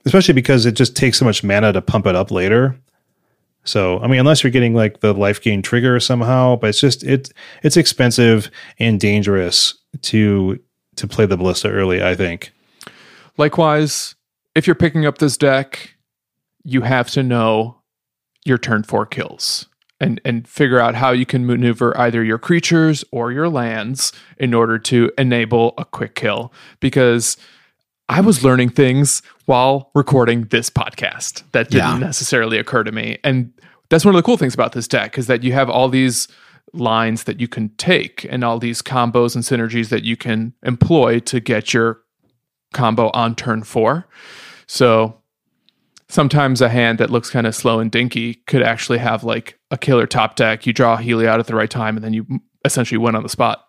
especially because it just takes so much mana to pump it up later. So, I mean, unless you're getting like the life gain trigger somehow, but it's just it it's expensive and dangerous to to play the ballista early. I think. Likewise, if you're picking up this deck, you have to know your turn four kills and and figure out how you can maneuver either your creatures or your lands in order to enable a quick kill because I was learning things while recording this podcast that didn't Yeah. necessarily occur to me and that's one of the cool things about this deck is that you have all these lines that you can take and all these combos and synergies that you can employ to get your combo on turn 4 so sometimes a hand that looks kind of slow and dinky could actually have like a killer top deck. You draw a Heliod at the right time, and then you essentially win on the spot.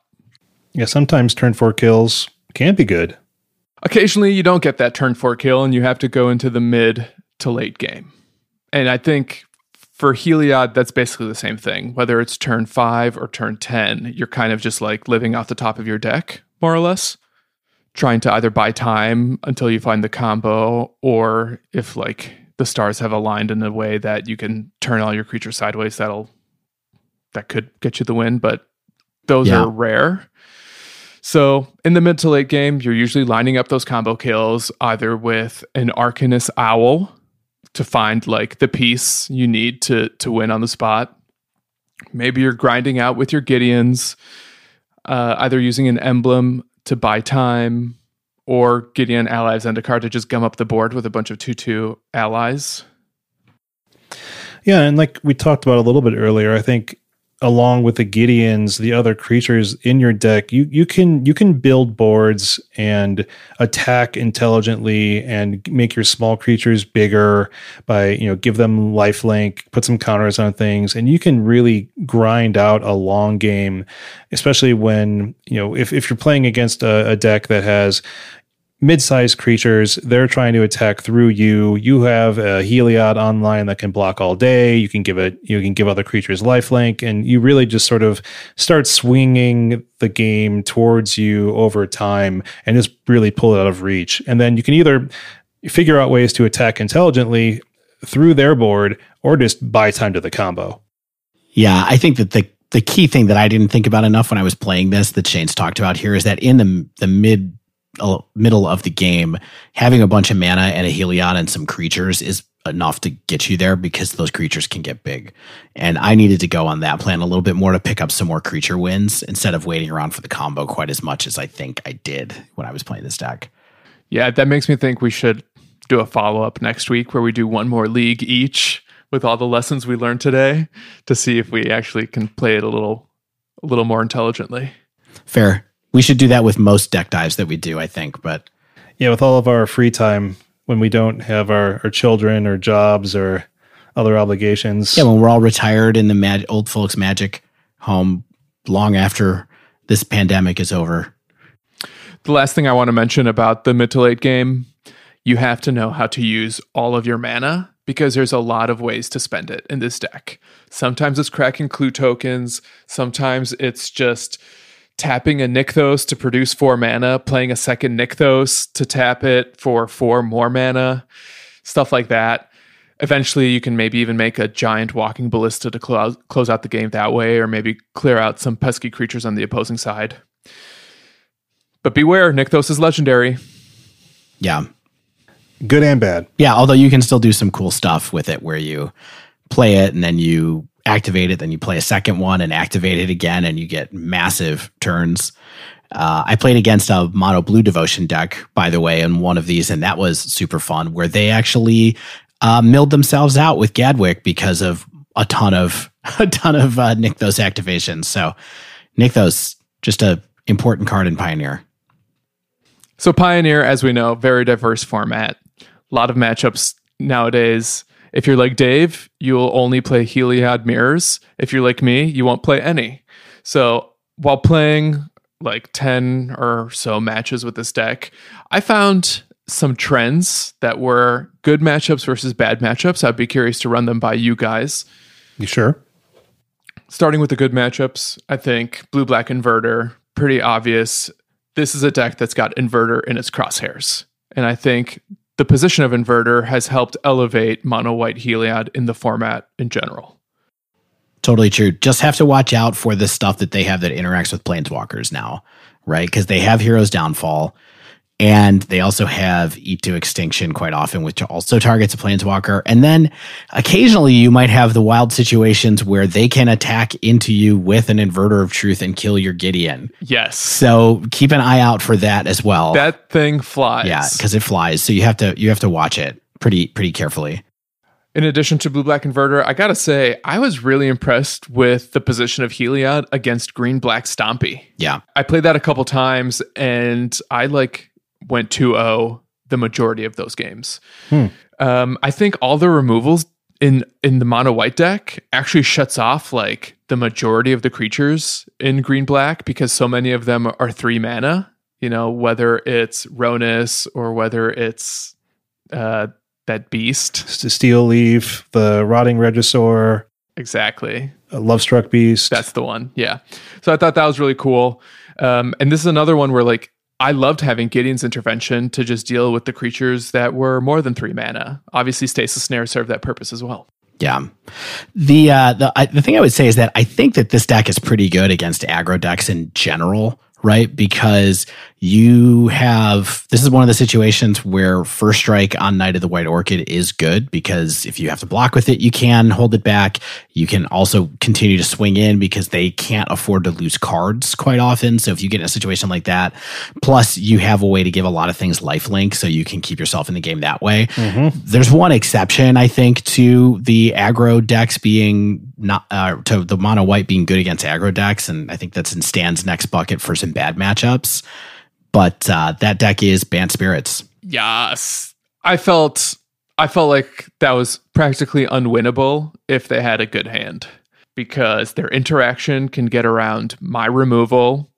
Yeah, sometimes turn four kills can be good. Occasionally, you don't get that turn four kill, and you have to go into the mid to late game. And I think for Heliod, that's basically the same thing. Whether it's turn five or turn 10, you're kind of just like living off the top of your deck, more or less. Trying to either buy time until you find the combo, or if like the stars have aligned in a way that you can turn all your creatures sideways, that'll that could get you the win, but those Yeah. are rare. So in the mid to late game, you're usually lining up those combo kills either with an Arcanist Owl to find like the piece you need to to win on the spot. Maybe you're grinding out with your Gideons, uh, either using an emblem to buy time or Gideon allies card to just gum up the board with a bunch of 2 2 allies. Yeah, and like we talked about a little bit earlier, I think along with the Gideons, the other creatures in your deck, you you can you can build boards and attack intelligently and make your small creatures bigger by, you know, give them lifelink, put some counters on things, and you can really grind out a long game, especially when, you know, if, if you're playing against a, a deck that has mid-sized creatures they're trying to attack through you. You have a heliod online that can block all day. You can give it you can give other creatures lifelink and you really just sort of start swinging the game towards you over time and just really pull it out of reach. And then you can either figure out ways to attack intelligently through their board or just buy time to the combo. Yeah, I think that the the key thing that I didn't think about enough when I was playing this that Shane's talked about here is that in the the mid middle of the game, having a bunch of mana and a Heliod and some creatures is enough to get you there because those creatures can get big. And I needed to go on that plan a little bit more to pick up some more creature wins instead of waiting around for the combo quite as much as I think I did when I was playing this deck. Yeah, that makes me think we should do a follow up next week where we do one more league each with all the lessons we learned today to see if we actually can play it a little a little more intelligently. Fair. We should do that with most deck dives that we do, I think, but yeah with all of our free time when we don't have our, our children or jobs or other obligations Yeah, when we're all retired in the mag- old folks' magic home long after this pandemic is over. The last thing I want to mention about the mid to late game, you have to know how to use all of your mana because there's a lot of ways to spend it in this deck. Sometimes it's cracking clue tokens, sometimes it's just tapping a Nykthos to produce four mana, playing a second Nykthos to tap it for four more mana, stuff like that. Eventually, you can maybe even make a giant walking ballista to close, close out the game that way, or maybe clear out some pesky creatures on the opposing side. But beware, Nykthos is legendary. Yeah. good and bad Yeah, although you can still do some cool stuff with it where you play it and then you activate it, then you play a second one and activate it again, and you get massive turns. Uh, I played against a mono blue devotion deck, by the way, in one of these, and that was super fun where they actually uh, milled themselves out with Gadwick because of a ton of a ton of uh, Nykthos activations. So Nykthos, just a important card in Pioneer. So Pioneer, as we know, very diverse format. A lot of matchups nowadays. If you're like Dave, you'll only play Heliod mirrors. If you're like me, you won't play any. So while playing like 10 or so matches with this deck, I found some trends that were good matchups versus bad matchups. I'd be curious to run them by you guys. You sure? Starting with the good matchups, I think blue black inverter, pretty obvious. This is a deck that's got inverter in its crosshairs. And I think the position of inverter has helped elevate mono white Heliod in the format in general. Totally true. Just have to watch out for the stuff that they have that interacts with planeswalkers now, right? Because they have Heroes Downfall. And they also have Eat to Extinction quite often, which also targets a Planeswalker. And then occasionally you might have the wild situations where they can attack into you with an Inverter of Truth and kill your Gideon. Yes. So keep an eye out for that as well. That thing flies. yeah, because it flies. So you have to you have to watch it pretty pretty carefully. In addition to blue black inverter, I gotta say, I was really impressed with the position of Heliod against green black Stompy. Yeah. I played that a couple times and I like went 2-0 the majority of those games. Hmm. Um, I think all the removals in in the mono white deck actually shuts off like the majority of the creatures in green black because so many of them are three mana. You know, whether it's Rhonas or whether it's uh, that beast. Steel Leaf, the Rotting Regisaur, Exactly. a Lovestruck Beast. That's the one. Yeah. So I thought that was really cool. Um, and this is another one where like I loved having Gideon's intervention to just deal with the creatures that were more than three mana. Obviously, Stasis Snare served that purpose as well. Yeah. The uh the I, the thing I would say is that I think that this deck is pretty good against aggro decks in general, right? Because you have this is one of the situations where first strike on Knight of the White Orchid is good because if you have to block with it, you can hold it back. You can also continue to swing in because they can't afford to lose cards quite often. So if you get in a situation like that, plus you have a way to give a lot of things lifelink so you can keep yourself in the game that way. There's one exception, I think, to the aggro decks being not uh, to the mono white being good against aggro decks, and I think that's in Stan's next bucket for some bad matchups. But uh, that deck is Bant Spirits. Yes. I felt I felt like that was practically unwinnable if they had a good hand because their interaction can get around my removal.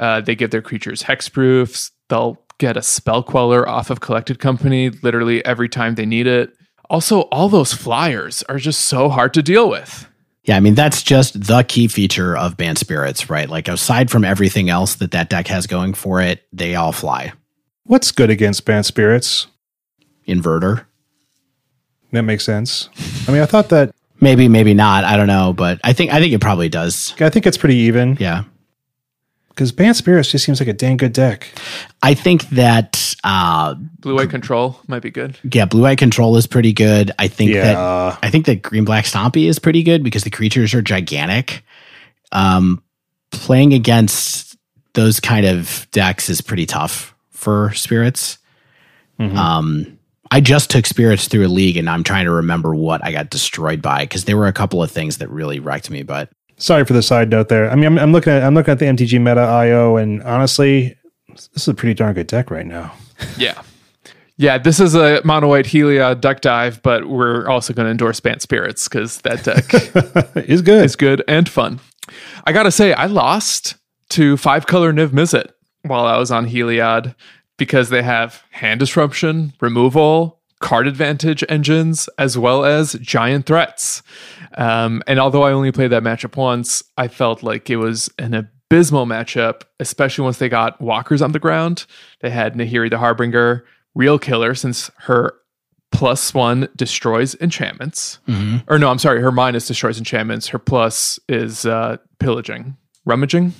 Uh, they give their creatures hexproofs. They'll get a spell queller off of collected company literally every time they need it. Also, all those flyers are just so hard to deal with. Yeah, I mean that's just the key feature of Bant Spirits, right? Like aside from everything else that that deck has going for it, they all fly. What's good against Bant Spirits? Inverter, That makes sense. I mean, I thought that, maybe, maybe not. I don't know, but I think I think it probably does. I think it's pretty even Yeah, because Bant Spirits just seems like a dang good deck. I think that uh, Blue white control might be good. yeah, blue white control is pretty good. I think that I think that green black stompy is pretty good because the creatures are gigantic. Um, playing against those kind of decks is pretty tough for spirits. Mhm. Um, I just took spirits through a league, and I'm trying to remember what I got destroyed by because there were a couple of things that really wrecked me. But Sorry for the side note there. I mean, I'm, I'm looking at I'm looking at the MTG Meta IO, and honestly, this is a pretty darn good deck right now. Yeah. Yeah, this is a mono white Heliod duck dive, but we're also going to endorse Bant Spirits because that deck is good. It's good and fun. I gotta say, I lost to five color Niv Mizzet while I was on Heliod because they have hand disruption, removal, card advantage engines, as well as giant threats. Um, and although I only played that matchup once, I felt like it was an abysmal matchup, especially once they got walkers on the ground. They had Nahiri the Harbinger, real killer since her plus one destroys enchantments. Or no, I'm sorry, her minus destroys enchantments. Her plus is uh, pillaging, rummaging.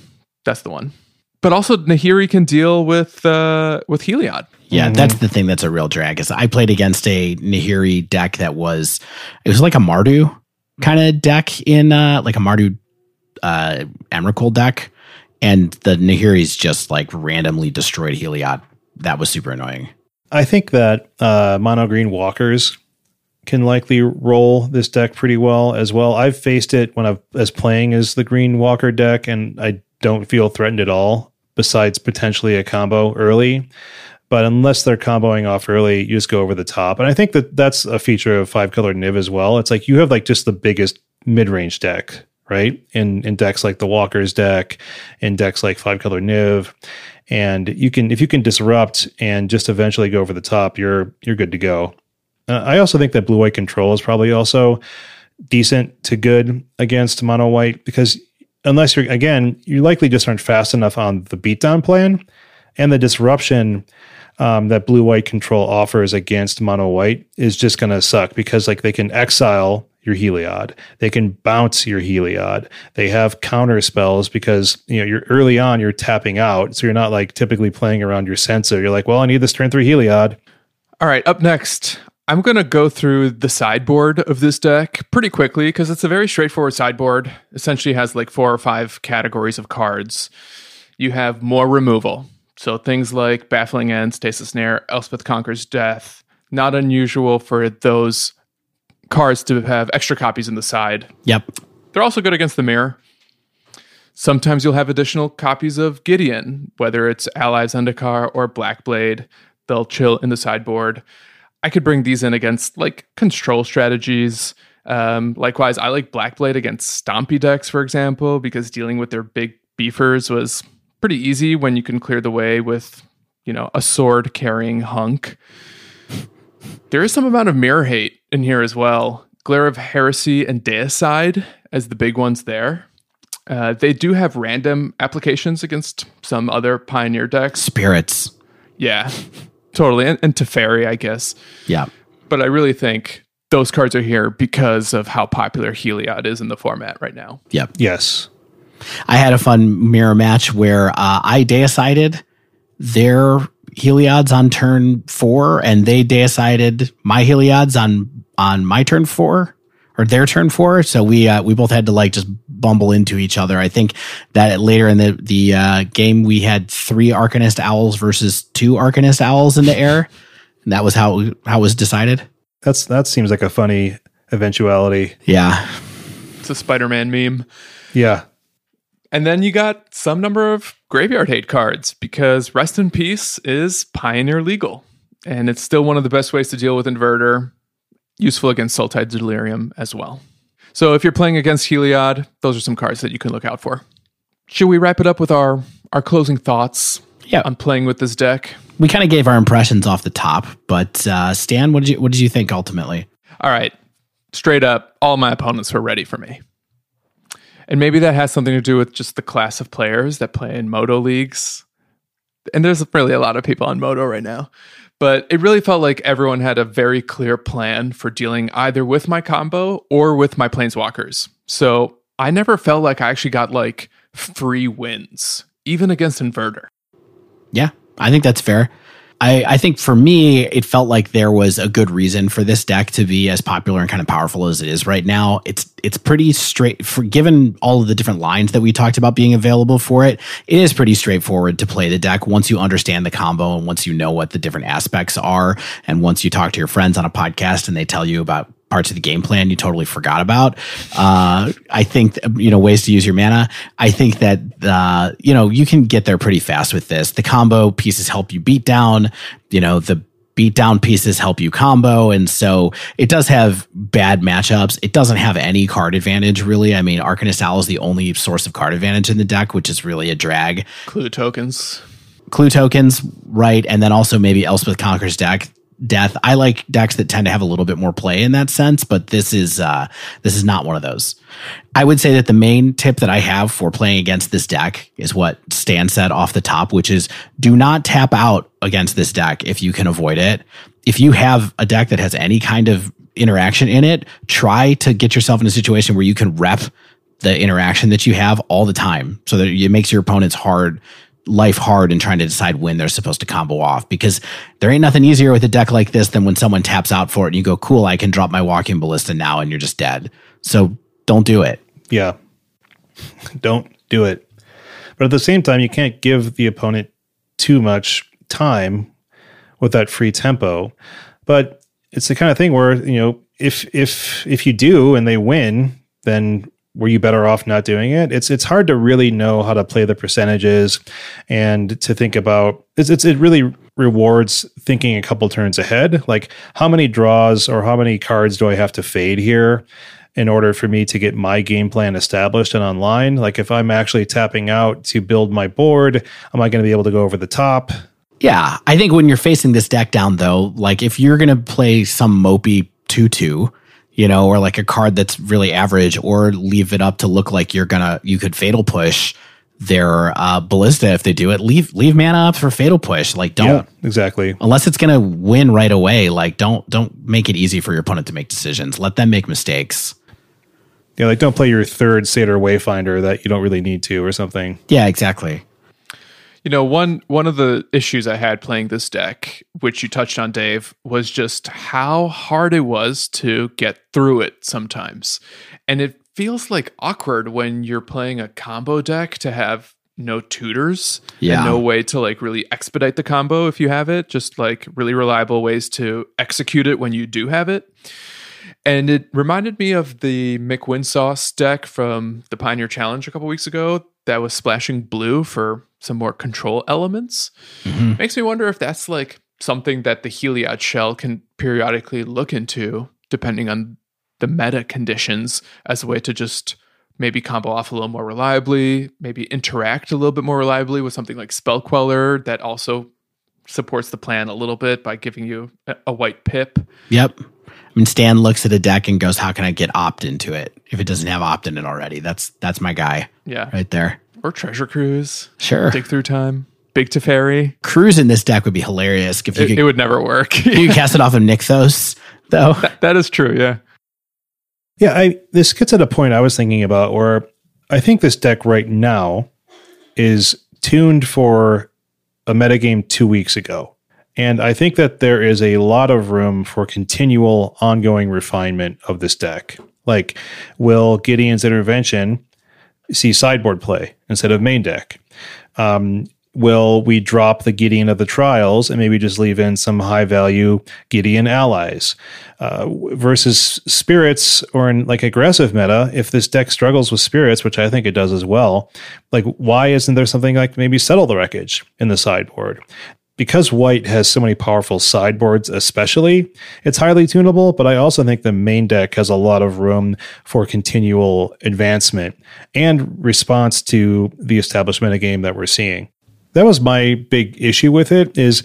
That's the one. But also Nahiri can deal with uh, with Heliod. yeah, that's the thing that's a real drag. Is I played against a Nahiri deck that was it was like a Mardu kind of deck in uh, like a Mardu uh, Emrakul deck, and the Nahiri's just like randomly destroyed Heliod. That was super annoying. I think that uh, mono green walkers can likely roll this deck pretty well as well. I've faced it when I've as playing as the green walker deck, and I don't feel threatened at all. Besides potentially a combo early, but unless they're comboing off early, you just go over the top. And I think that that's a feature of five color Niv as well. It's like you have like just the biggest mid range deck, right? In in decks like the Walker's deck, in decks like Five Color Niv, and you can if you can disrupt and just eventually go over the top, you're you're good to go. Uh, I also think that blue white control is probably also decent to good against mono white because unless you're again, you likely just aren't fast enough on the beatdown plan and the disruption um, that blue white control offers against mono white is just going to suck because like they can exile your Heliod. They can bounce your Heliod. They have counter spells because you know you're early on you're tapping out, so you're not like typically playing around your Censor. You're like, well, I need this turn three Heliod. All right, up next, I'm to go through the sideboard of this deck pretty quickly because it's a very straightforward sideboard. Essentially, has like four or five categories of cards. You have more removal, so things like Baffling End, Stasis Snare, Elspeth Conquers Death. Not unusual for those cards to have extra copies in the side. Yep. They're also good against the mirror. Sometimes you'll have additional copies of Gideon, whether it's Allies Zendikar or Blackblade. They'll chill in the sideboard. I could bring these in against like control strategies. Um, likewise, I like Blackblade against Stompy decks, for example, because dealing with their big beefers was pretty easy when you can clear the way with, you know, a sword carrying hunk. There is some amount of mirror hate in here as well. Glare of Heresy and Deicide as the big ones there. Uh, they do have random applications against some other Pioneer decks. Spirits. Yeah, totally. And, and Teferi, I guess. Yeah. But I really think those cards are here because of how popular Heliod is in the format right now. Yep. Yes. I had a fun mirror match where uh, I decided their Heliods on turn four, and they decided my Heliods on on my turn four or their turn four. So we uh, we both had to like just bumble into each other. I think that later in the the uh, game we had three Arcanist owls versus two Arcanist owls in the air, and that was how how it was decided. That's that seems like a funny eventuality. Yeah, It's a Spider Man meme. Yeah. And then you got some number of graveyard hate cards because Rest in Peace is Pioneer legal. And it's still one of the best ways to deal with Inverter, useful against Sultai Delirium as well. So if you're playing against Heliod, those are some cards that you can look out for. Should we wrap it up with our, our closing thoughts yeah. on playing with this deck? we kind of gave our impressions off the top, but uh, Stan, what did you what did you think ultimately? All right, straight up, all my opponents were ready for me. And maybe that has something to do with just the class of players that play in Moto leagues. And there's really a lot of people on Moto right now. But it really felt like everyone had a very clear plan for dealing either with my combo or with my planeswalkers. So I never felt like I actually got like free wins, even against Inverter. Yeah, I think that's fair. I, I think for me, it felt like there was a good reason for this deck to be as popular and kind of powerful as it is right now. It's it's pretty straight for given all of the different lines that we talked about being available for it. It is pretty straightforward to play the deck once you understand the combo and once you know what the different aspects are, and once you talk to your friends on a podcast and they tell you about parts of the game plan you totally forgot about. Uh, I think you know ways to use your mana. I think that uh, you know you can get there pretty fast with this. The combo pieces help you beat down. You know the beat down pieces help you combo, and so it does have bad matchups. It doesn't have any card advantage really. I mean, Arcanist Owl is the only source of card advantage in the deck, which is really a drag. Clue tokens. Clue tokens, right, and then also maybe Elspeth Conquers deck death. I like decks that tend to have a little bit more play in that sense, but this is uh, this is not one of those. I would say that the main tip that I have for playing against this deck is what Stan said off the top, which is do not tap out against this deck if you can avoid it. If you have a deck that has any kind of interaction in it, try to get yourself in a situation where you can rep the interaction that you have all the time so that it makes your opponents hard life hard in trying to decide when they're supposed to combo off because there ain't nothing easier with a deck like this than when someone taps out for it and you go, cool, I can drop my walking ballista now and you're just dead. So don't do it. Yeah. don't do it. But at the same time, you can't give the opponent too much time with that free tempo. But it's the kind of thing where, you know, if if if you do and they win, then were you better off not doing it? It's it's hard to really know how to play the percentages and to think about it's, it's it really rewards thinking a couple turns ahead. Like how many draws or how many cards do I have to fade here? in order for me to get my game plan established and online. Like if I'm actually tapping out to build my board, am I going to be able to go over the top? Yeah, I think when you're facing this deck down, though, like if you're going to play some mopey 2 2, you know, or like a card that's really average, or leave it up to look like you're to, you could fatal push their uh, ballista if they do it. Leave leave mana up for fatal push. Like don't Yeah, exactly. unless it's gonna win right away. Like don't don't make it easy for your opponent to make decisions. Let them make mistakes. Yeah, like don't play your third Satyr Wayfinder that you don't really need to or something. Yeah, exactly. You know, one one of the issues I had playing this deck, which you touched on, Dave, was just how hard it was to get through it sometimes. And it feels like awkward when you're playing a combo deck to have no tutors Yeah. and no way to like really expedite the combo if you have it, just like really reliable ways to execute it when you do have it. And it reminded me of the McWinsauce deck from the Pioneer Challenge a couple weeks ago that was splashing blue for some more control elements. Mm-hmm. Makes me wonder if that's like something that the Heliod shell can periodically look into, depending on the meta conditions, as a way to just maybe combo off a little more reliably, maybe interact a little bit more reliably with something like Spell Queller that also supports the plan a little bit by giving you a, a white pip. Yep. I mean, Stan looks at a deck and goes, "How can I get opt into it if it doesn't have opt in it already?" That's that's my guy Yeah. right there. Or Treasure Cruise. Sure. Dig through time. Big to Teferi. Cruise in this deck would be hilarious if you It, could, it would never work. you could cast it off of Nykthos, though. that is true. Yeah. Yeah, I this gets at a point I was thinking about where I think this deck right now is tuned for a metagame two weeks ago. And I think that there is a lot of room for continual ongoing refinement of this deck. Like, will Gideon's intervention see sideboard play instead of main deck? Um, will we drop the Gideon of the trials and maybe just leave in some high value Gideon allies? Uh, versus spirits or in like aggressive meta, if this deck struggles with spirits, which I think it does as well, like why isn't there something like maybe settle the wreckage in the sideboard? Because white has so many powerful sideboards, especially, it's highly tunable. But I also think the main deck has a lot of room for continual advancement and response to the establishment of game that we're seeing. That was my big issue with it. Is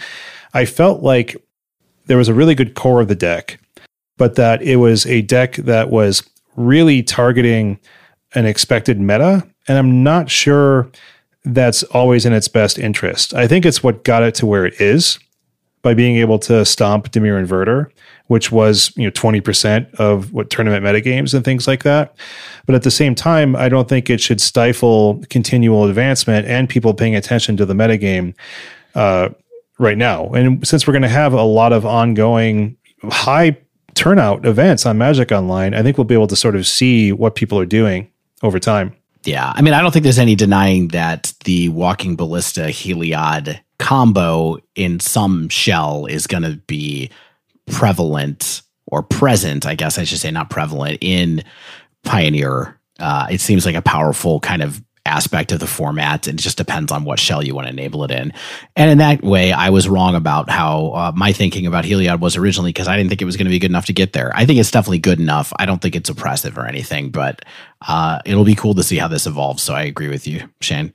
I felt like there was a really good core of the deck, but that it was a deck that was really targeting an expected meta. And I'm not sure that's always in its best interest. I think it's what got it to where it is by being able to stomp Dimir Inverter, which was, you know, 20% of what tournament metagames and things like that. But at the same time, I don't think it should stifle continual advancement and people paying attention to the metagame uh, right now. And since we're going to have a lot of ongoing high turnout events on Magic Online, I think we'll be able to sort of see what people are doing over time. Yeah. I mean, I don't think there's any denying that the Walking Ballista Heliod combo in some shell is going to be prevalent or present, I guess I should say, not prevalent in Pioneer. Uh, it seems like a powerful kind of aspect of the format. And it just depends on what shell you want to enable it in. And in that way i was wrong about how uh, my thinking about heliod was originally because i didn't think it was going to be good enough to get there. I think it's definitely good enough. I don't think it's oppressive or anything but uh, it'll be cool to see how this evolves so i agree with you shane.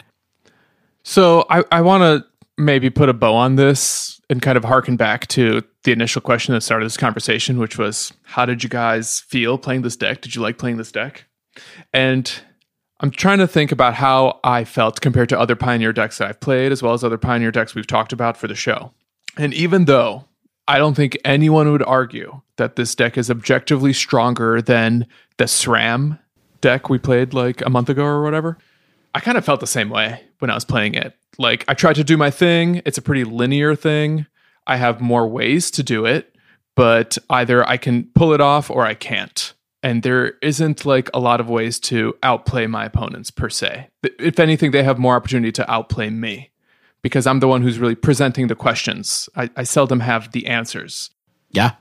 So I, I want to maybe put a bow on this and kind of harken back to the initial question that started this conversation, which was how did you guys feel playing this deck? Did you like playing this deck? And I'm trying to think about how I felt compared to other Pioneer decks that I've played, as well as other Pioneer decks we've talked about for the show. And even though I don't think anyone would argue that this deck is objectively stronger than the SRAM deck we played like a month ago or whatever, I kind of felt the same way when I was playing it. Like I tried to do my thing. It's a pretty linear thing. I have more ways to do it, but either I can pull it off or I can't. And there isn't like a lot of ways to outplay my opponents per se. If anything, they have more opportunity to outplay me because I'm the one who's really presenting the questions. I, I seldom have the answers. Yeah.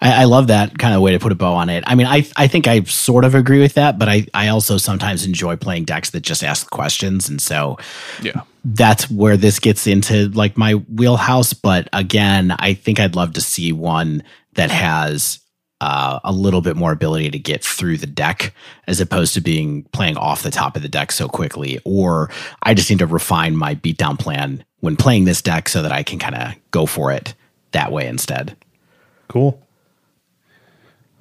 I, I love that kind of way to put a bow on it. I mean, I I think I sort of agree with that, but I, I also sometimes enjoy playing decks that just ask questions. And so Yeah. that's where this gets into like my wheelhouse. But again, I think I'd love to see one that has uh, a little bit more ability to get through the deck as opposed to being playing off the top of the deck so quickly. Or I just need to refine my beatdown plan when playing this deck so that I can kind of go for it that way instead. Cool.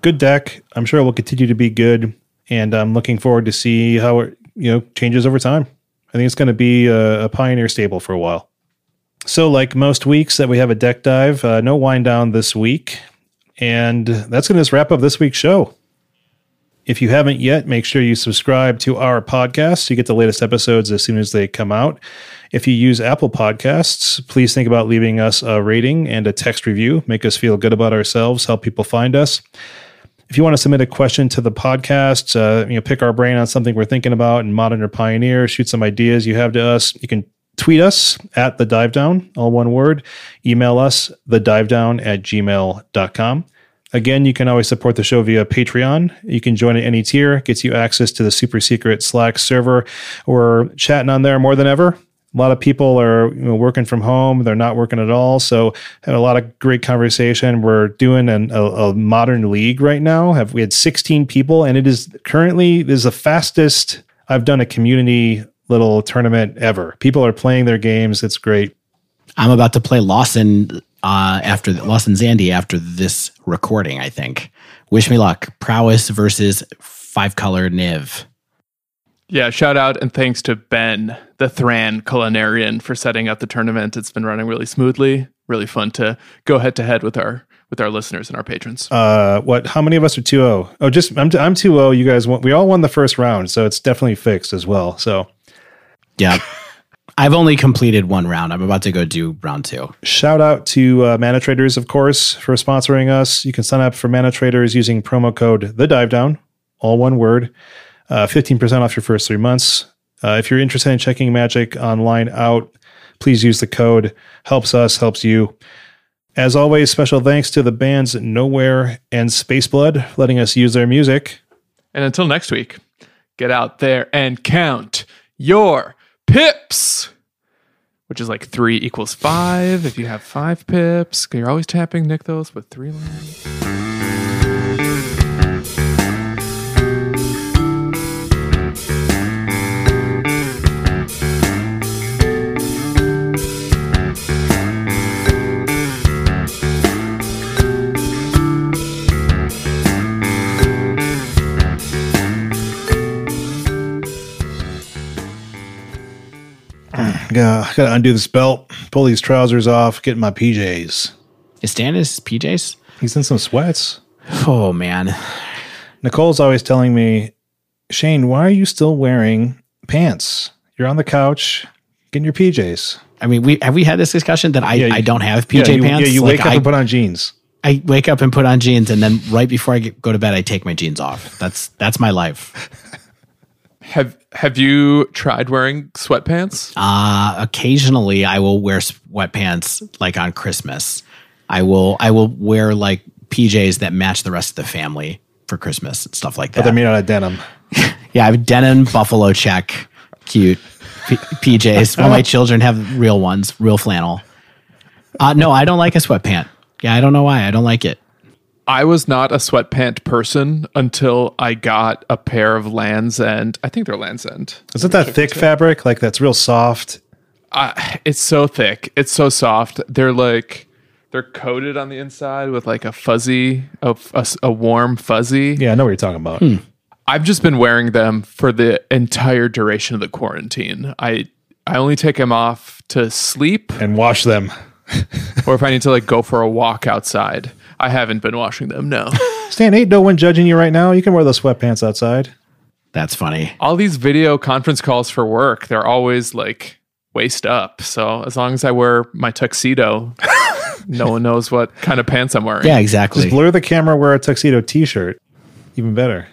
Good deck. I'm sure it will continue to be good, and I'm looking forward to see how it you know changes over time. I think it's going to be a, a, pioneer stable for a while. So, like most weeks that we have a deck dive, uh, no wind down this week, and that's going to wrap up this week's show. If you haven't yet, make sure you subscribe to our podcast so you get the latest episodes as soon as they come out. If you use Apple Podcasts, please think about leaving us a rating and a text review. Make us feel good about ourselves, help people find us. If you want to submit a question to the podcast, uh, you know, pick our brain on something we're thinking about in modern or pioneer, shoot some ideas you have to us. You can tweet us at the dive down, all one word. Email us, the dive down at gmail.com. Again, you can always support the show via Patreon. You can join at any tier, gets you access to the super secret Slack server. We're chatting on there more than ever. A lot of people are you know, working from home; they're not working at all. So, had a lot of great conversation. We're doing an, a, a, modern league right now. Have we had 16 people, and it is currently is the fastest I've done a community little tournament ever. People are playing their games. It's great. I'm about to play Lawson uh, after Lawson Zandy after this recording. I think. Wish me luck. Prowess versus five color Niv. Yeah, shout out and thanks to Ben, the Thran culinarian, for setting up the tournament. It's been running really smoothly. Really fun to go head to head with our with our listeners and our patrons. Uh, what? How many of us are 2-0? Oh, just I'm I'm 2-0. You guys won. We all won the first round, so it's definitely fixed as well. So, yeah. I've only completed one round. I'm about to go do round two. Shout out to uh, Mana Traders, of course, for sponsoring us. You can sign up for Mana Traders using promo code The Dive Down, all one word. Uh, 15% off your first three months. Uh, if you're interested in checking Magic online out, please use the code. Helps us, helps you. As always, special thanks to the bands Nowhere and Spaceblood letting us use their music. And until next week, get out there and count your pips, which is like three equals five. If you have five pips, you're always tapping Nykthos with three lands. Gotta, gotta undo this belt, pull these trousers off, get my PJs. Is Stan his PJs? He's in some sweats. Oh man. Nicole's always telling me, Shane, why are you still wearing pants? You're on the couch, getting your PJs. I mean, we have we had this discussion that I, yeah, you, I don't have PJ yeah, you, pants. Yeah, you like wake up I, and put on jeans. I wake up and put on jeans, and then right before I get, go to bed, I take my jeans off. That's that's my life. Have Have you tried wearing sweatpants? Uh occasionally I will wear sweatpants like on Christmas. I will I will wear like PJs that match the rest of the family for Christmas and stuff like that. But they're made out of denim. yeah, I have denim buffalo check, cute P- PJs. Well, my children have real ones, real flannel. Uh, no, I don't like a sweatpant. Yeah, I don't know why. I don't like it. I was not a sweatpant person until I got a pair of Lands End. I think they're Lands End. Is it that thick fabric? Like that's real soft? Uh, it's so thick. It's so soft. They're like they're coated on the inside with like a fuzzy, a, a, a warm fuzzy. Yeah, I know what you're talking about. Hmm. I've just been wearing them for the entire duration of the quarantine. I I only take them off to sleep and wash them, or if I need to like go for a walk outside. I haven't been washing them. No. Stan, ain't no one judging you right now. You can wear those sweatpants outside. That's funny. All these video conference calls for work, they're always like waist up. So as long as I wear my tuxedo, no one knows what kind of pants I'm wearing. Yeah, exactly. Just blur the camera, wear a tuxedo t-shirt. Even better.